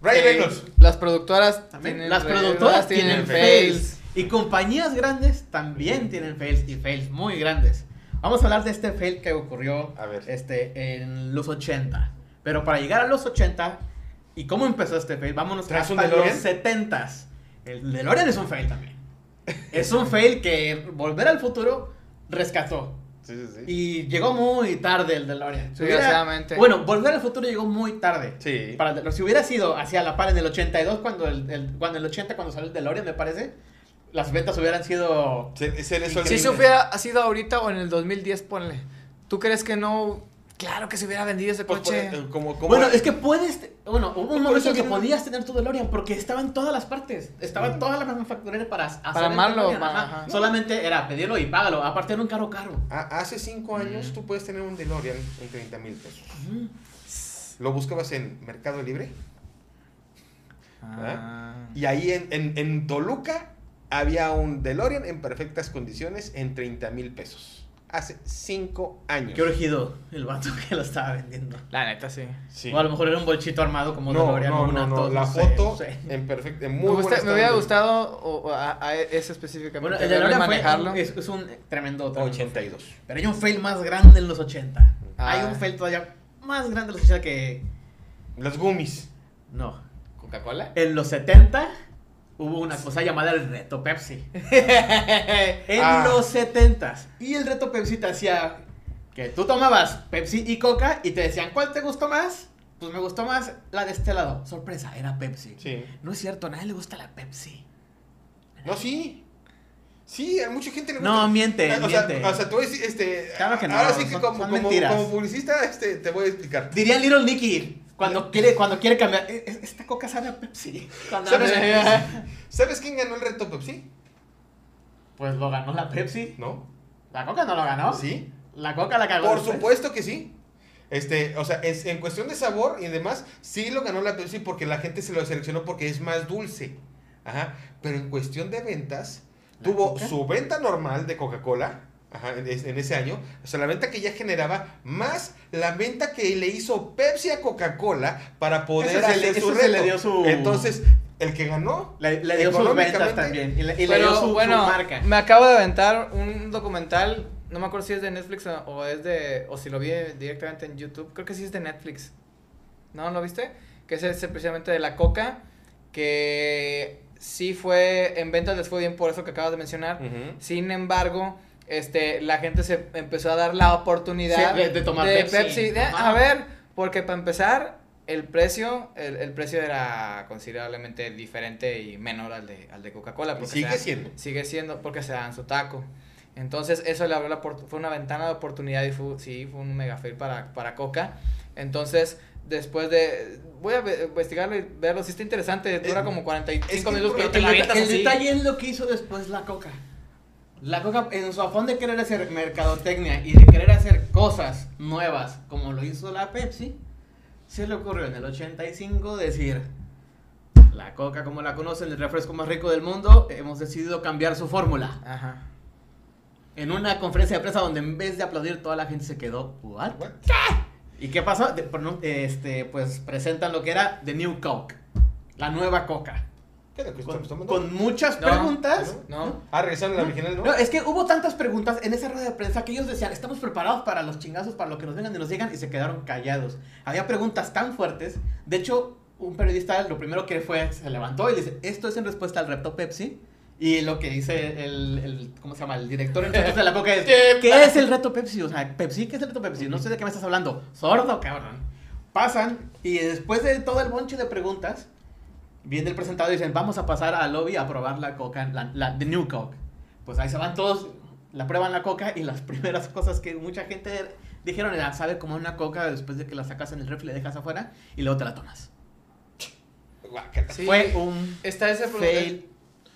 Ryan Reynolds. Las productoras También. tienen Las productoras tienen fails. fails. Y compañías grandes también tienen fails y fails muy grandes. Vamos a hablar de este fail que ocurrió A ver. este, en los 80. Pero para llegar a los 80 y cómo empezó este fail, vámonos ¿Traes un hasta los DeLorean? 70s. El DeLorean es un fail también. es un fail que Volver al Futuro rescató. Sí, sí, sí. Y llegó muy tarde el DeLorean. Si hubiera- Desgraciadamente. Bueno, Volver al Futuro llegó muy tarde. Sí. Para, si hubiera sido hacia la par en el 82, cuando el, el- cuando el 80, cuando salió el DeLorean, me parece, las ventas hubieran sido... Se, se les. Si se hubiera sido ahorita o en el 2010, ponle. ¿Tú crees que no? Claro que se hubiera vendido ese Pues, por- coche. como, como- Bueno, es que puedes... Bueno, hubo un momento que que no- podías tener tu DeLorean porque estaba en todas las partes. Estaba en todas las manufactureras para hacer Para DeLorean, para- ajá. ajá. Solamente era pedirlo y págalo. Aparte era un caro caro. a- hace cinco años Mm. tú puedes tener un DeLorean en 30 mil pesos. Lo buscabas en Mercado Libre Ah. y ahí en, en, en Toluca había un DeLorean en perfectas condiciones en 30 mil pesos. Hace cinco años. Qué urgido el vato que lo estaba vendiendo. La neta, sí. Sí. O a lo mejor era un bolchito armado como no, DeLorean no, no, no, la foto en perfecto, en Me, muy buen gusta- me estado hubiera de- gustado o- a, a ese específicamente. Bueno, el fue manejarlo. un- es, es un tremendo, tremendo 82. Pero hay un fail más grande en los 80. Ah. Hay un fail todavía más grande en los 80 que... Las gummies. No. ¿Coca-Cola? En los 70 hubo una cosa llamada el reto Pepsi. En Ah. los 70 Y el reto Pepsi te hacía que tú tomabas Pepsi y Coca y te decían, ¿cuál te gustó más? Pues me gustó más la de este lado. Sorpresa, era Pepsi. Sí. No es cierto, a nadie le gusta la Pepsi. No, sí. Sí, a mucha gente le gusta. No, miente, o sea, miente. o sea, tú este. Claro que no, Ahora sí que son- como, son como publicista, este, te voy a explicar. Diría Little Nicky cuando quiere, cuando quiere cambiar. "Eh, eh, Esta Coca sabe a Pepsi. ¿Sabes, habla- ¿Sabes quién ganó el reto Pepsi? Pues lo ganó la Pepsi. ¿No? La Coca no lo ganó. Sí. La Coca la cagó. Por después. supuesto que sí. Este, o sea, es, en cuestión de sabor y demás, sí lo ganó la Pepsi porque la gente se lo seleccionó porque es más dulce. Ajá. Pero en cuestión de ventas, ¿La tuvo Coca? su venta normal de Coca-Cola. Ajá, en, es- en ese año, o sea, la venta que ya generaba, más la venta que le hizo Pepsi a Coca-Cola para poder Eso se le- hacer su eso se le reto. dio su- Entonces, el que ganó, Le, le dio sus ventas Económicamente- también. Y le, y le Pero dio su, su bueno, marca. me acabo de aventar un documental, no me acuerdo si es de Netflix o, o es de, o si lo vi directamente en YouTube, creo que sí es de Netflix. ¿No lo viste? Que es ese precisamente de la coca, que sí fue, en ventas les fue bien por eso que acabas de mencionar. Sin embargo, este, la gente se empezó a dar la oportunidad Sí, de- de tomar Pepsi. de- Ajá. a ver, porque para empezar, el precio, el, el precio era considerablemente diferente y menor al de, al de Coca-Cola. Sigue siendo. Sigue siendo porque se dan su taco. Entonces, eso le abrió la fue una ventana de oportunidad y fue, sí, fue un mega fail para, para Coca. Entonces, después de. Voy a ve- investigarlo y verlo. Sí, está interesante. Dura como 45 es que minutos, pero el te la el, avientas el así. detalle es lo que hizo después la Coca. La Coca, en su afán de querer hacer mercadotecnia y de querer hacer cosas nuevas, como lo hizo la Pepsi, se le ocurrió en el 85 decir: La Coca, como la conocen, el refresco más rico del mundo, hemos decidido cambiar su fórmula. Ajá. En una conferencia de prensa donde en vez de aplaudir, toda la gente se quedó: ¿What? What? ¿Y qué pasó? De- este, pues presentan lo que era The New Coke, la nueva Coca. ¿Qué es lo que Con, muchas No, preguntas. No. Ah, regresaron a la original, ¿no? No, es que hubo tantas preguntas en esa rueda de prensa que ellos decían, estamos preparados para los chingazos, para lo que nos vengan y nos digan, y se quedaron callados. Había preguntas tan fuertes. De hecho, un periodista lo primero que fue, se levantó y le dice, esto es en respuesta al reto Pepsi. Y lo que dice el, el ¿cómo se llama? El director entonces de la coca es, ¿qué es el reto Pepsi? O sea, Pepsi, ¿qué es el reto Pepsi? No sé de qué me estás hablando. Sordo, cabrón. Pasan y después de todo el bonche de preguntas, viene el presentador y dicen, vamos a pasar al lobby a probar la coca, la, la The New Coke. Pues ahí se van todos, la prueban la coca y las primeras cosas que mucha gente dijeron era, sabe como una coca después de que la sacas en el refri, la dejas afuera y luego te la tomas. Sí, Fue un Está ese fail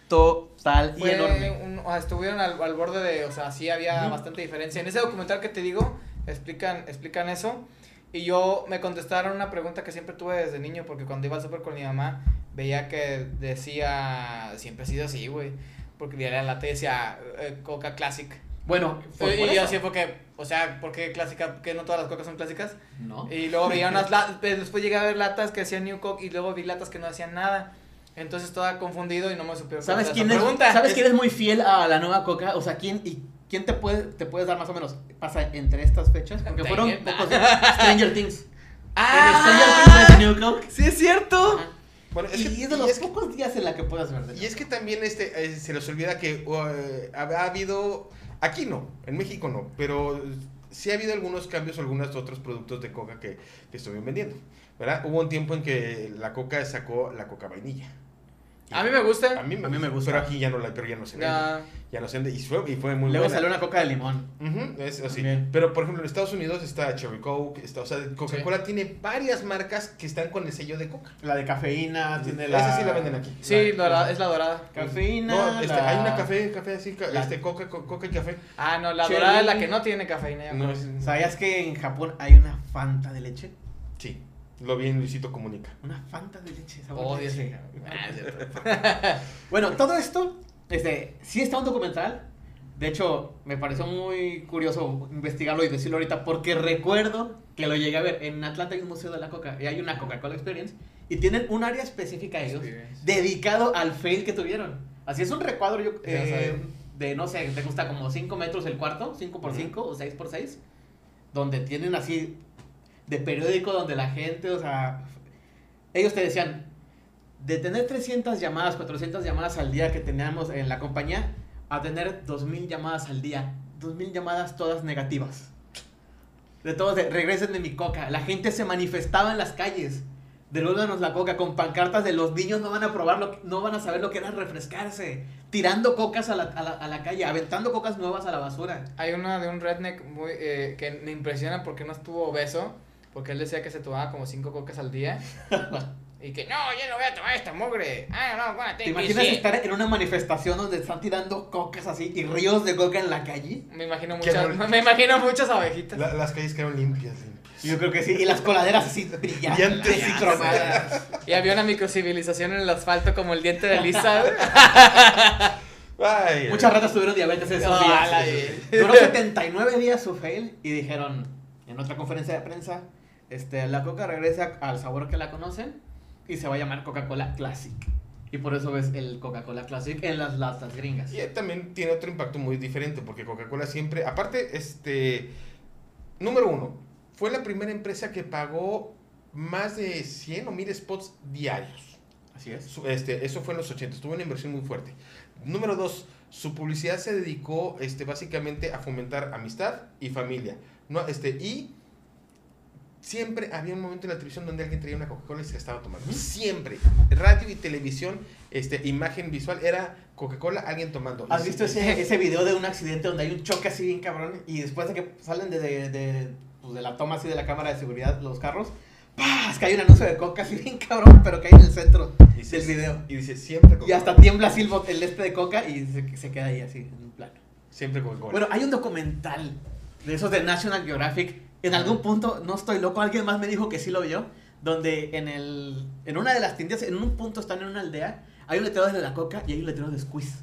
total y enorme. un- o sea, estuvieron al, al borde de, o sea, sí había bastante diferencia. En ese documental que te digo, explican, explican eso. Y yo me contestaron una pregunta que siempre tuve desde niño, porque cuando iba al súper con mi mamá, veía que decía, siempre ha sido así, güey. Porque leía la lata y decía eh, Coca Classic. Bueno, fue y por yo eso. así fue que, o sea, ¿por qué clásica? ¿Que no todas las cocas son clásicas? No. Y luego veía unas latas, después llegué a ver latas que decían New Coke y luego vi latas que no hacían nada. Entonces estaba confundido y no me supieron ¿Sabes quién es? pregunta. ¿Sabes Es- quién es muy fiel a la nueva Coca? O sea, ¿quién y quién te puede te puedes dar más o menos pasa entre estas fechas? Porque fueron pocos Stranger Things. ¡Ah! En Stranger Things es New Coke. Sí, es cierto. Ajá. Bueno, es y que, es de y los es que- pocos días en la que puedas ver. de y es que también este, eh, se les olvida que uh, ha, ha habido, aquí no, en México no, pero sí ha habido algunos cambios, algunos otros productos de coca que, que estuvieron vendiendo, ¿verdad? Hubo un tiempo en que la coca sacó la coca vainilla. A mí me gusta. A mí, A mí me gusta. Pero aquí ya no la, pero ya no se vende. Ya. Ya no se vende. Y fue, y fue muy Luego buena. salió una coca de limón. Ujú, es así. También. Pero por ejemplo en Estados Unidos está Cherry Coke, está, o sea, Coca-Cola tiene varias marcas que están con el sello de Coca. La de cafeína, tiene la... Esa sí la venden aquí. Sí, dorada, es la dorada. Cafeína, No, este, la- hay una café, café así, ca- La- este Coca, co- Coca y café. Ah, no, la Cherry. dorada es la que no tiene cafeína. ya No, me es-. ¿Sabías que en Japón hay una Fanta de leche? sí, lo vi en Luisito Comunica. Una Fanta de leche. sabor Oh, leche. Dios mío. Ah. Bueno, todo esto, este, sí está un documental. De hecho, me pareció muy curioso investigarlo y decirlo ahorita porque recuerdo que lo llegué a ver. En Atlanta hay un museo de la coca y hay una Coca-Cola Experience y tienen un área específica ellos Experience. dedicado al fail que tuvieron. Así es un recuadro yo, eh, de, no sé, te gusta como 5 metros el cuarto, 5 por 5 o 6 por 6 donde tienen así de periódico donde la gente, o sea, ellos te decían, de tener 300 llamadas, 400 llamadas al día que teníamos en la compañía, a tener 2000 llamadas al día, 2000 llamadas todas negativas. De todos, de regresen de mi coca. La gente se manifestaba en las calles. Devuélvanos la coca con pancartas de los niños no van a probarlo, no van a saber lo que era refrescarse. Tirando cocas a la, a la- a la calle, aventando cocas nuevas a la basura. Hay una de un redneck muy, eh, que me impresiona porque no estuvo obeso. Porque él decía que se tomaba como cinco cocas al día. y que no, yo no voy a tomar esta mugre. Ah, no, bueno, ¿Te imaginas estar en una manifestación donde están tirando cocas así y ríos de coca en la calle? Me imagino muchas, horrible. me imagino muchas abejitas. La- las calles quedaron limpias, limpias. Yo creo que sí. Y las coladeras así brillantes Brillantes. y cromadas. Y había una microcivilización en el asfalto como el diente de Lisa. Ay, Muchas ratas tuvieron diabetes esos No, días. Duró 79 días su fail y dijeron en otra conferencia de prensa, este, la coca regresa al sabor que la conocen y se va a llamar Coca-Cola Classic. Y por eso ves el Coca-Cola Classic en las latas gringas. Y también tiene otro impacto muy diferente, porque Coca-Cola siempre, aparte, este, número uno, fue la primera empresa que pagó más de 100 o 1000 spots diarios. Así es. Este, eso fue en los 80, tuvo una inversión muy fuerte. Número dos, su publicidad se dedicó este, básicamente a fomentar amistad y familia. No, este, y siempre había un momento en la televisión donde alguien traía una Coca-Cola y se la estaba tomando. Siempre. Radio y televisión, este, imagen visual, era Coca-Cola, alguien tomando. ¿Has Y visto ese, ese video de un accidente donde hay un choque así bien cabrón y después de que salen de, de, de, pues, de la toma así de la cámara de seguridad los carros, ¡paz! cae un anuncio de coca así bien cabrón, pero cae en el centro Y dice, del video. Y dice, siempre Y Coca-Cola. hasta tiembla así el, el este de coca y se, se queda ahí así en un plano. Siempre Coca-Cola. Bueno, hay un documental de esos de National Geographic. En algún punto, no estoy loco, alguien más me dijo que sí lo vio. Donde en, el, en una de las tiendas, en un punto están en una aldea, hay un letrero de la coca y hay un letrero de squeeze.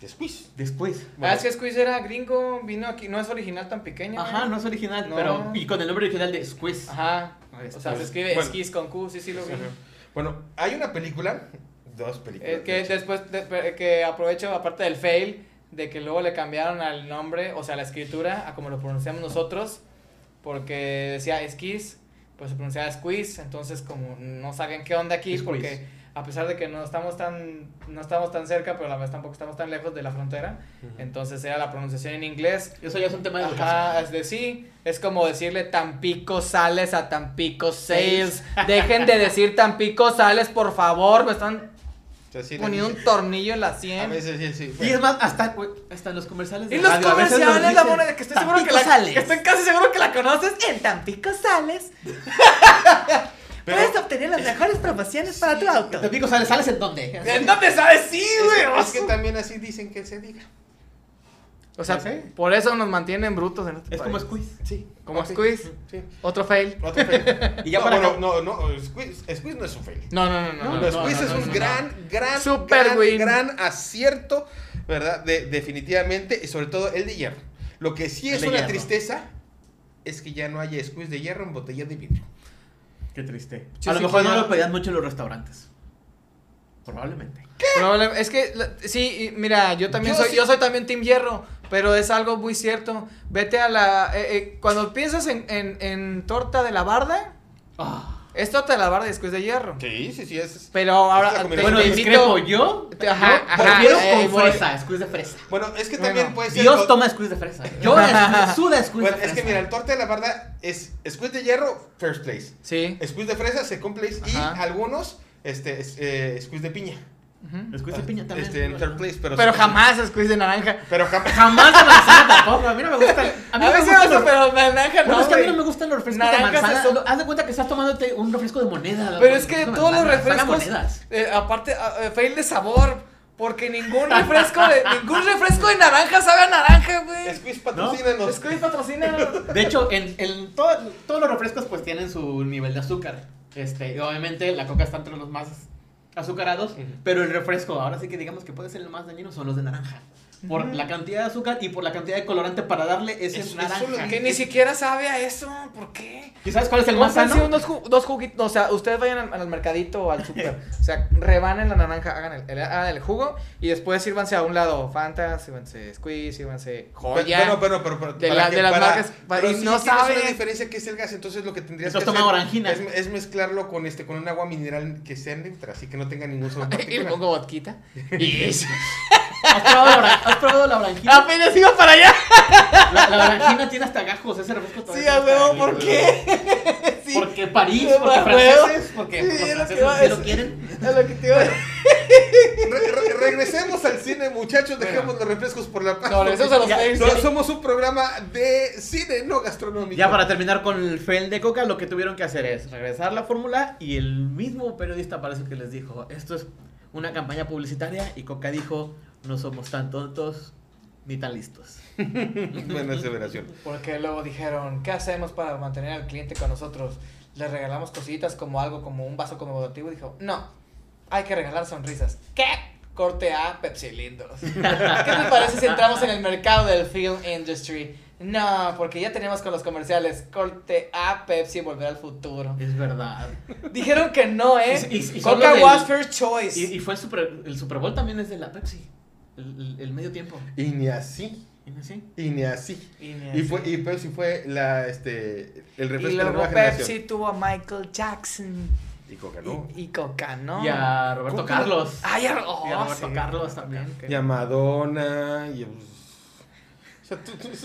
Después. Después. Ah, es que Squeeze era gringo, vino aquí, no es original tan pequeño. Ajá, no es original, No. pero. Y con el nombre original de Squeeze. Ajá. O sea, se escribe Bueno. Skis con Q, sí, sí lo vi. Bueno, hay una película, dos películas. Eh, que de después, de- que aprovecho, aparte del fail, de que luego le cambiaron al nombre, o sea, la escritura, a como lo pronunciamos nosotros, porque decía esquís, pues se pronunciaba squeeze, entonces como no saben qué onda aquí, porque a pesar de que no estamos tan, no estamos tan cerca, pero a la vez tampoco estamos tan lejos de la frontera, entonces era la pronunciación en inglés. Eso ya es un tema de. Ajá, es de sí, es como decirle Tampico sales a Tampico sales. Dejen de decir Tampico sales, por favor, me están Sí dice- un tornillo en la A 100. veces sí, sí. Y bueno. es más, hasta, hasta en los comerciales de Y los radio, a comerciales, la moneda, que estoy seguro que "Tampico la, sales". que estoy casi seguro que la conoces. En Tampico sales. Pero- Puedes obtener las mejores promociones para tu auto. Tampico sales, ¿sales en dónde? ¿En dónde sabes? Sí, Es, güey. es que también así dicen que se diga. O sea, ¿Ah, por eso nos mantienen brutos en este Es como. Squeeze. Sí. Como ok. squeeze. Sí. Otro fail. Otro fail. Y ya no, para bueno, no, no, squeeze, squeeze no es un fail. No, no, no, no. No, no, No, no, squeeze no, es un no, gran, gran, Super gran, win. gran acierto, ¿verdad? De, definitivamente, y sobre todo el de hierro. Lo que sí El es una hierro. tristeza es que ya no haya squeeze de hierro en botella de vidrio. Qué triste. Sí, a lo sí, mejor no lo pedían mucho en los restaurantes. Probablemente. Probable- es que, la- sí, mira, yo también Yo soy, sí- yo soy también Team Hierro, pero es algo muy cierto. Vete a la, eh, eh, cuando piensas en, en, en torta de la barda, Ah. es torta de la barda y después de hierro. Sí, sí, sí. Es... Pero Es ahora, te. Bueno, te discrepo invito, yo. Te- ajá, yo ajá, prefiero eh, con fresa, squeeze de fresa. Bueno, es que Bueno, también puede ser. Dios toma squeeze de fresa. Yo es- suda squeeze Bueno, de es fresa. que mira, el torte de la barda es squeeze de hierro, first place. Sí, Squeeze de fresa, second place. Y Ajá. algunos, este, es, eh, squeeze de piña. Squeeze de piña también. Este, en third place, pero. Pero jamás squeeze de naranja. Pero jamás. Jamás de manzana tampoco. A mí no me gusta. A mí no me sí gusta, los- pero naranja Bueno, no, es que a mí no me gustan los refrescos Naranjas de manzana. son- Haz de cuenta que estás tomándote un refresco de moneda. Pero es que de todos los a refrescos, monedas. eh, aparte, ah, eh, fail de sabor. Porque ningún refresco de, ningún refresco de naranja sabe a naranja, güey. Squeeze patrocínanos. Squeeze patrocina. De hecho, en, en todo- todos los refrescos pues tienen su nivel de azúcar. Este, y obviamente la coca está entre los más azucarados, pero el refresco, ahora sí que digamos que puede ser el más dañino, son los de naranja. Por la cantidad de azúcar y por la cantidad de colorante para darle ese Eso- eso naranja. Que ni siquiera sabe a eso. ¿Por qué? ¿Y sabes cuál es el más sano? unos ju- dos juguitos, o sea, ustedes vayan al, al mercadito o al super, o sea, rebanen la naranja, hagan el, el- hagan el jugo y después sírvanse a un lado Fanta, sírvanse Squeeze, sírvanse Joya. Pero, pero, pero, pero, De para la- que- de las para- marcas, para- pero y no tienes sabe. una diferencia que es el gas, entonces lo que tendrías Entonces que hacer orangina. Es, es mezclarlo con este con un agua mineral que sea neutra, así que no tenga ningún sabor y le pongo vodquita. Y ¿Has probado la, oran- has probado la orangina? apenas iba para allá. La, la orangina tiene hasta gajos, ese refresco Sí, todavía a tiene huevo, ¿por qué? Sí. Porque París, Sí, porque a franceses, porque Sí, los es lo que franceses iba a sí lo quieren. Es lo que te iba a decir. Re- re- regresemos al cine, muchachos, dejemos los refrescos por la paz. No, regresemos a los Ya, somos un programa de cine, no gastronómico. Ya para terminar con el fail de Coca, lo que tuvieron que hacer es regresar la fórmula y el mismo periodista parece que les dijo, esto es una campaña publicitaria y Coca dijo, no somos tan tontos ni tan listos. Buena aseveración. Porque luego dijeron, ¿qué hacemos para mantener al cliente con nosotros? Le regalamos cositas como algo, como un vaso conmemorativo. Y dijo, no, hay que regalar sonrisas. ¿Qué? Corte A, Pepsi Lindos. ¿Qué te parece si entramos en el mercado del film industry? No, porque ya tenemos con los comerciales. Corte A, Pepsi, volver al futuro. Es verdad. Dijeron que no, ¿eh? Y- y- y Coca los del- was first choice. Y, y fue el Super, el Super Bowl también es de la Pepsi. El, medio tiempo. Y ni así, ¿Y así? y ni así. Y ni Y así. fue, y Pepsi fue la, este, el Y refresco de la luego nueva Pepsi generación. tuvo a Michael Jackson. Y Coca no. Y, y Coca, ¿no? Y a Roberto Coca. Carlos. Ay, a, oh, Y a Roberto sí. Carlos también. Y a Madonna, y a... O sea, tú- tú- el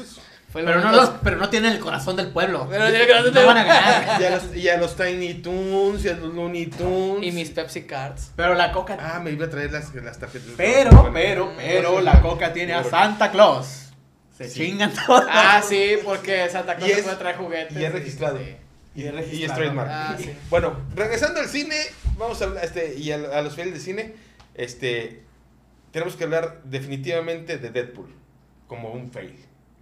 Pero no, los, pero no tienen el corazón del pueblo. Pero tiene corazón no del- van a ganar. y, a los, y a los Tiny Toons, y a los Looney Tunes. Y mis Pepsi Cards. Pero la coca. Ah, me iba a traer las, las tarjetas. Pero, pero, pero bueno, la coca tiene a. Santa Claus. Se Sí. chingan todos. Ah, sí, porque Santa Claus Y no es- puede traer juguetes. y es registrado. Sí. Y, Y es y registrado. es trademark. Ah, sí. Bueno, regresando al cine, vamos a hablar, este, y a, a los fieles de cine, este, tenemos que hablar definitivamente de Deadpool, como un fail.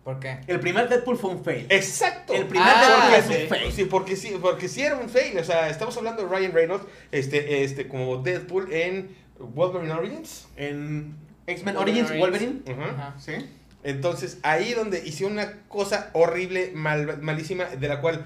¿Por qué? El primer Deadpool fue un fail. Exacto. El primer Ah, Deadpool es un fail. sí, porque sí, porque sí era un fail. O sea, estamos hablando de Ryan Reynolds, este, este, como Deadpool en Wolverine Origins. En X-Men Wolverine Origins Wolverine. Ujú. Ajá. Sí. Entonces, ahí donde hicieron una cosa horrible, mal- malísima, de la cual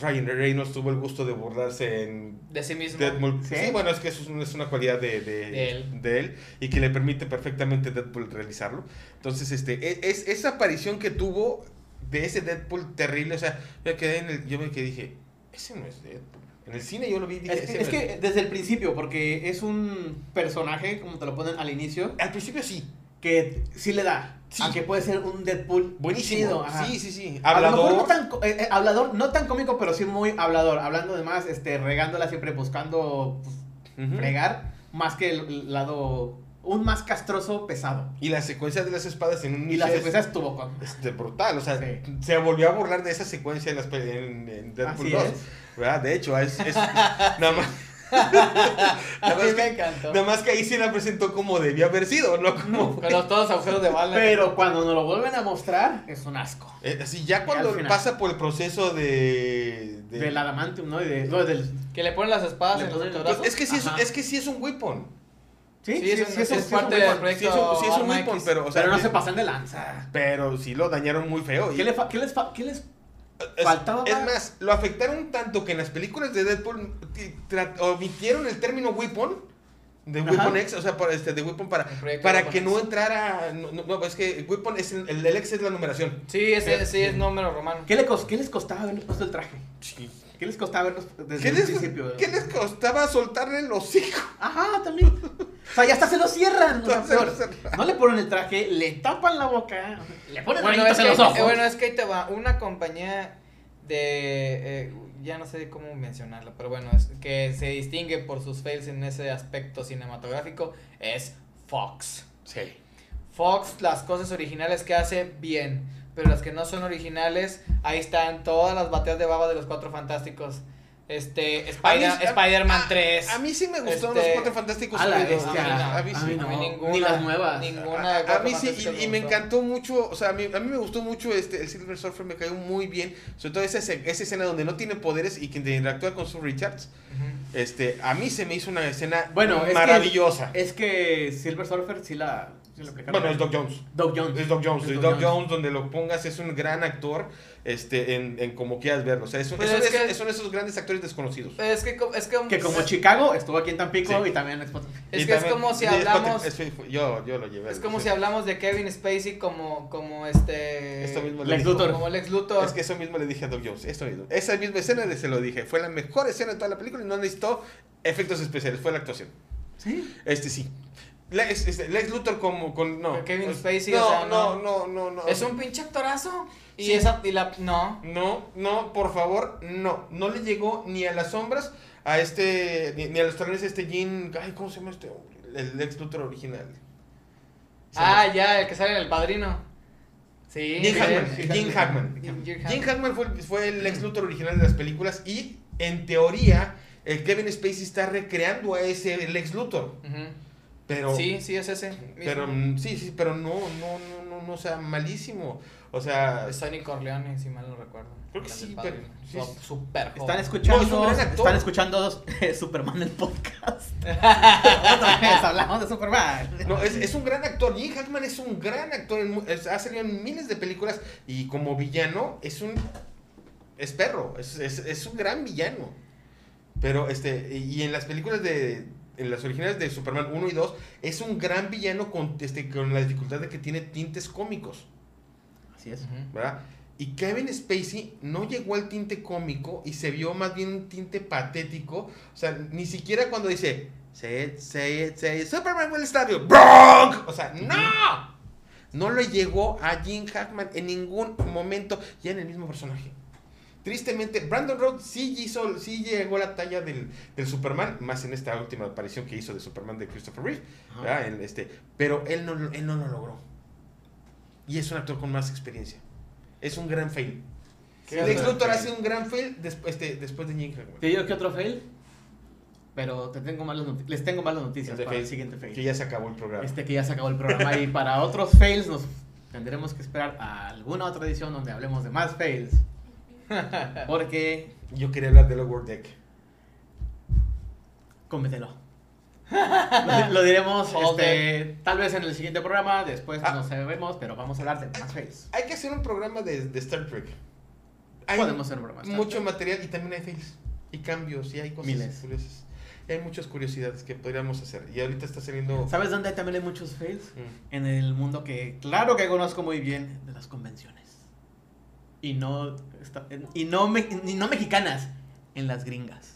Ryan Reynolds tuvo el gusto de burlarse en De sí mismo. Deadpool. ¿Sí? Sí, bueno, es que eso es, un- es una cualidad de, de- De él. de él y que le permite perfectamente Deadpool realizarlo. Entonces, este, e- es, esa aparición que tuvo de ese Deadpool terrible, o sea, yo me quedé en el, yo me quedé y dije, ese no es Deadpool. En el cine yo lo vi dije, Es, "Ese que, es que desde el principio, porque es un personaje, como te lo ponen al inicio, Al principio sí, que sí le da. Sí. Aunque puede ser un Deadpool buenísimo. chido, sí, sí, sí. A lo mejor Hablador. no tan, eh, eh, hablador, no tan cómico, pero sí muy hablador. Hablando de más, este, regándola siempre buscando pues, Ujú. fregar, más que el, lado, un más castroso pesado. Y la secuencia de las espadas en un Y la secuencia estuvo con... este, brutal, o sea, Sí. se volvió a burlar de esa secuencia en, las, en, en Deadpool Así 2. es. ¿verdad? De hecho, es, es- nada más. nada, A mí más me que, encantó. nada más que ahí sí la presentó como debía haber sido, ¿no? Como, Con los todos agujeros de bala. Pero cuando nos lo vuelven a mostrar, es un asco. eh, así, ya cuando pasa por el proceso de. de- Del adamantium, ¿no? Y de, no, del... Que le ponen las espadas en los ponen- Pues es que sí es, es que sí es un weapon. Sí, Sí, es un- es parte del proyecto. Sí es un, sí es un Arma weapon, pero, o sea, Pero no se pasan de lanza. pero sí lo dañaron muy feo. y- ¿Qué, le fa- qué les, fa- qué les Es- faltaba? Es más, lo afectaron tanto que en las películas de Deadpool omitieron el término weapon. De Ajá. Weapon X, o sea, para, este, de Weapon para, para que no entrara. No, no, no, es que Weapon es el, el X es la numeración. Sí, ese sí es número romano. ¿Qué, le ¿Qué les costaba haberles puesto el traje? Sí. ¿Qué les costaba verlos desde ¿Qué el les, principio? ¿Qué les costaba soltarle el hocico? Ajá, también. O sea, ya hasta se lo cierran. o sea, Se lo peor. cerraron. No le ponen el traje, le tapan la boca, le ponen Bueno, es que, los ojos. eh, bueno, es que ahí te va. Una compañía de, eh, ya no sé cómo mencionarlo, pero bueno, es que se distingue por sus fails en ese aspecto cinematográfico es Fox. Sí. Fox, las cosas originales que hace, bien. Pero las que no son originales, ahí están todas las bateas de baba de los cuatro fantásticos. Este, Spider- A mí- a- Spider-Man a- 3. A, mí sí me gustaron Este- los cuatro fantásticos. A la mí sí. A mí A mí no, ninguna. ni las nuevas. Ninguna. A, de a Cuatro mí sí, y, y me encantó mucho, o sea, a mí, a mí me gustó mucho este, el Silver Surfer, me cayó muy bien, sobre todo esa, escena- esa escena donde no tiene poderes y que interactúa con su Richards, este, a mí se me hizo una escena Bueno, es que- maravillosa. Es que Silver Surfer sí la, aplicaron. bueno, es Doc Jones. Doc Jones. Es Doc Jones, Es es Doc Doc Jones, donde lo pongas, es un gran actor, este, en, en como quieras verlo, o sea, es, un- Pues es es que- es- son esos grandes actores desconocidos. Es que, es que, Que como Chicago estuvo aquí en Tampico Sí. y también en es Y que es también- como si hablamos. es- yo, yo lo llevé. Es como sí. si hablamos de Kevin Spacey como, como este. Esto mismo le Lex dijo- Luthor. Como Lex Luthor. Es que eso mismo le dije a Doc Jones. Esto mismo. Esa misma escena le se lo dije. Fue la mejor escena de toda la película y no necesitó efectos especiales. Fue la actuación. Sí. Este sí. Lex, este, Lex Luthor como con. No. Kevin Spacey, no, o sea, no, no. no, no, no. Es un pinche actorazo. Y Sí. esa. Y la. No. No, no, por favor, no. No le llegó ni a las sombras a este. Ni, ni a los talones de este Jean. Ay, ¿cómo se llama este hombre? El Lex Luthor original. Ah, llama- ya, el que sale en el padrino. Sí. Jim Hackman. Jim. Hackman. Jim Hackman. Fue, el- fue el Lex Luthor original de las películas y en teoría el Kevin Spacey está recreando a ese Lex Luthor. Ujú. Pero, Sí, sí, es ese. pero mismo. sí, sí, pero no, no, no, no, no, o sea, malísimo. O sea, Es Sonny Corleone, si mal no recuerdo. Creo que sí, pero- sí, Su- sí. Super Están escuchando, No, están escuchando eh, Superman el podcast. Otra vez hablamos de Superman. no, es, es un gran actor. Jim Hackman es un gran actor. en mu- es- ha salido en miles de películas y como villano es un. Es perro, es, es, es un gran villano. Pero este, y en las películas de. En las originales de Superman 1 y 2, es un gran villano con, este, con la dificultad de que tiene tintes cómicos. Así es. ¿verdad? Y Kevin Spacey no llegó al tinte cómico y se vio más bien un tinte patético. O sea, ni siquiera cuando dice, say it, say it, say it, Superman will stab you, Bronk. O sea, no. No le llegó a Jim Hackman en ningún momento, ya en el mismo personaje. Tristemente, Brandon Rhodes sí, hizo, sí llegó a la talla del, del Superman, más en esta última aparición que hizo de Superman de Christopher Reeve, Ajá. ¿verdad? En este, pero él no, él no lo logró. Y es un actor con más experiencia. Es un gran fail. ¿Qué Lex Luthor hace un gran fail después de, después de Jim Hackman. Te digo que otro fail, pero te tengo malas les tengo malas noticias Ese para el siguiente fail. Que ya se acabó el programa. Este que ya se acabó el programa y para otros fails nos tendremos que esperar a alguna otra edición donde hablemos de más fails. Porque Yo quería hablar de Lower Deck. cómetelo. Lo, lo diremos Hold este, tal vez en el siguiente programa, después Ah. no sabemos, pero vamos a hablar de más fails. Hay que hacer un programa de, de Star Trek. Hay Podemos hacer un programa. mucho Trek. material y también hay fails. Y cambios y hay cosas Miles. curiosas. Y hay muchas curiosidades que podríamos hacer. Y ahorita está saliendo... ¿Sabes dónde también hay muchos fails? Mm. En el mundo que, claro que conozco muy bien, de las convenciones. Y no, y no, me- y no mexicanas, en las gringas.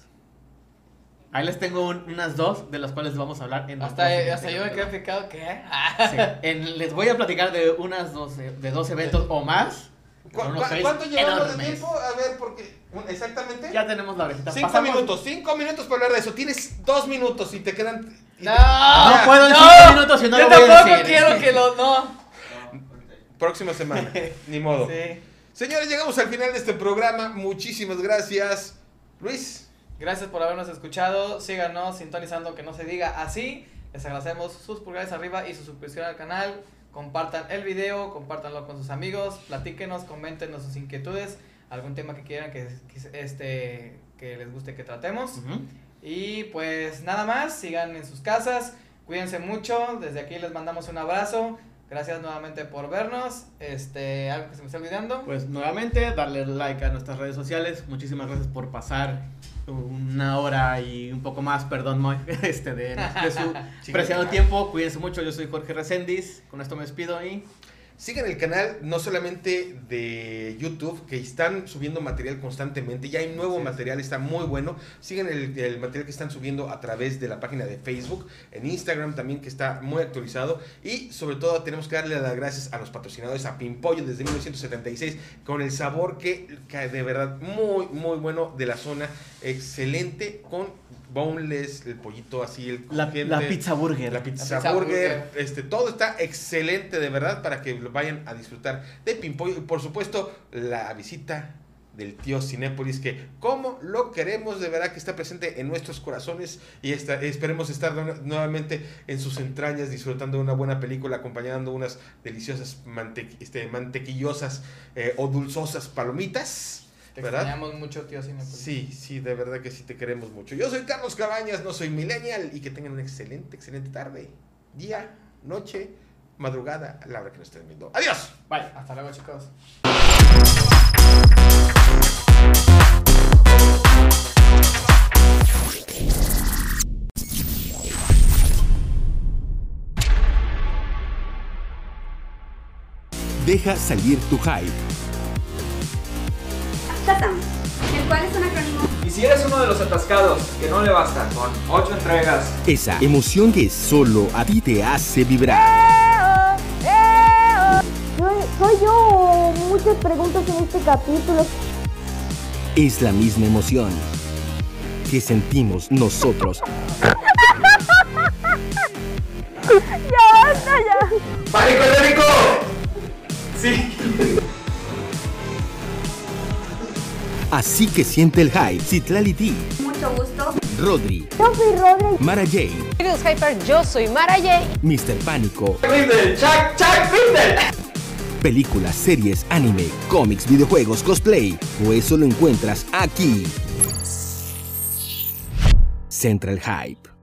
Ahí les tengo un- unas dos de las cuales vamos a hablar en Hasta, hasta yo me quedé picado, ¿qué? Capítulo. Sí, en- les voy a platicar de unas dos, de dos eventos o más. ¿Cu- ¿Cuánto llevamos de tiempo? A ver, porque... Exactamente. Ya tenemos la orejita. Cinco Pasamos- minutos, cinco minutos para hablar de eso. Tienes dos minutos y te quedan... y te- No, No puedo en No, cinco minutos y no yo lo voy a tampoco decir. quiero que lo. No. Próxima semana. Ni modo. Sí. Señores, llegamos al final de este programa. Muchísimas gracias. Luis. Gracias por habernos escuchado. Síganos sintonizando que no se diga así. Les agradecemos sus pulgares arriba y su suscripción al canal. Compartan el video, compártanlo con sus amigos, platíquenos, coméntenos sus inquietudes, algún tema que quieran que, que- este, que les guste que tratemos. Y pues nada más, sigan en sus casas, cuídense mucho, desde aquí les mandamos un abrazo. Gracias nuevamente por vernos. Este, algo que se me está olvidando. Pues nuevamente, darle like a nuestras redes sociales. Muchísimas gracias por pasar una hora y un poco más, perdón, Moy, este, de, de su preciado tiempo. Cuídense mucho, yo soy Jorge Reséndiz. Con esto me despido y Sigan el canal no solamente de YouTube, que están subiendo material constantemente, ya hay nuevo material, está muy bueno. Sigan el, el material que están subiendo a través de la página de Facebook, en Instagram también, que está muy actualizado. Y sobre todo tenemos que darle las gracias a los patrocinadores, a Pimpollo desde 1976, con el sabor que, que de verdad muy, muy bueno de la zona. Excelente, con boneless, el pollito así, el La, la pizza burger. La pizza, La pizza burger, burger. este, todo está excelente de verdad para que lo vayan a disfrutar de Pimpollo y por supuesto la visita del tío Cinépolis que como lo queremos de verdad que está presente en nuestros corazones y está- esperemos estar nu- nuevamente en sus entrañas disfrutando de una buena película acompañando unas deliciosas mante- este, mantequillosas eh, o dulzosas palomitas. Te ¿Verdad? extrañamos mucho, tío Cinepolis. Sí, sí, de verdad que sí te queremos mucho. Yo soy Carlos Cabañas, no soy millennial y que tengan una excelente, excelente tarde, día, noche, madrugada, a la hora que nos estén viendo. Adiós. Bye. Hasta luego, chicos. Deja salir tu hype. Si eres uno de los atascados que no le basta con 8 entregas, Esa emoción que solo a ti te hace vibrar. Soy, soy yo muchas preguntas en este capítulo. Es la misma emoción que sentimos nosotros ¡Ya basta ya! ¡Pánico escénico! Sí. Así que siente el hype. Citlali D, mucho gusto. Rodri, Yo soy Rodri. Mara J, Queridos Hyper, yo soy Mara J. Mr. Pánico, Chuck Grindel. películas, series, anime, cómics, videojuegos, cosplay. O eso lo encuentras aquí. Central Hype.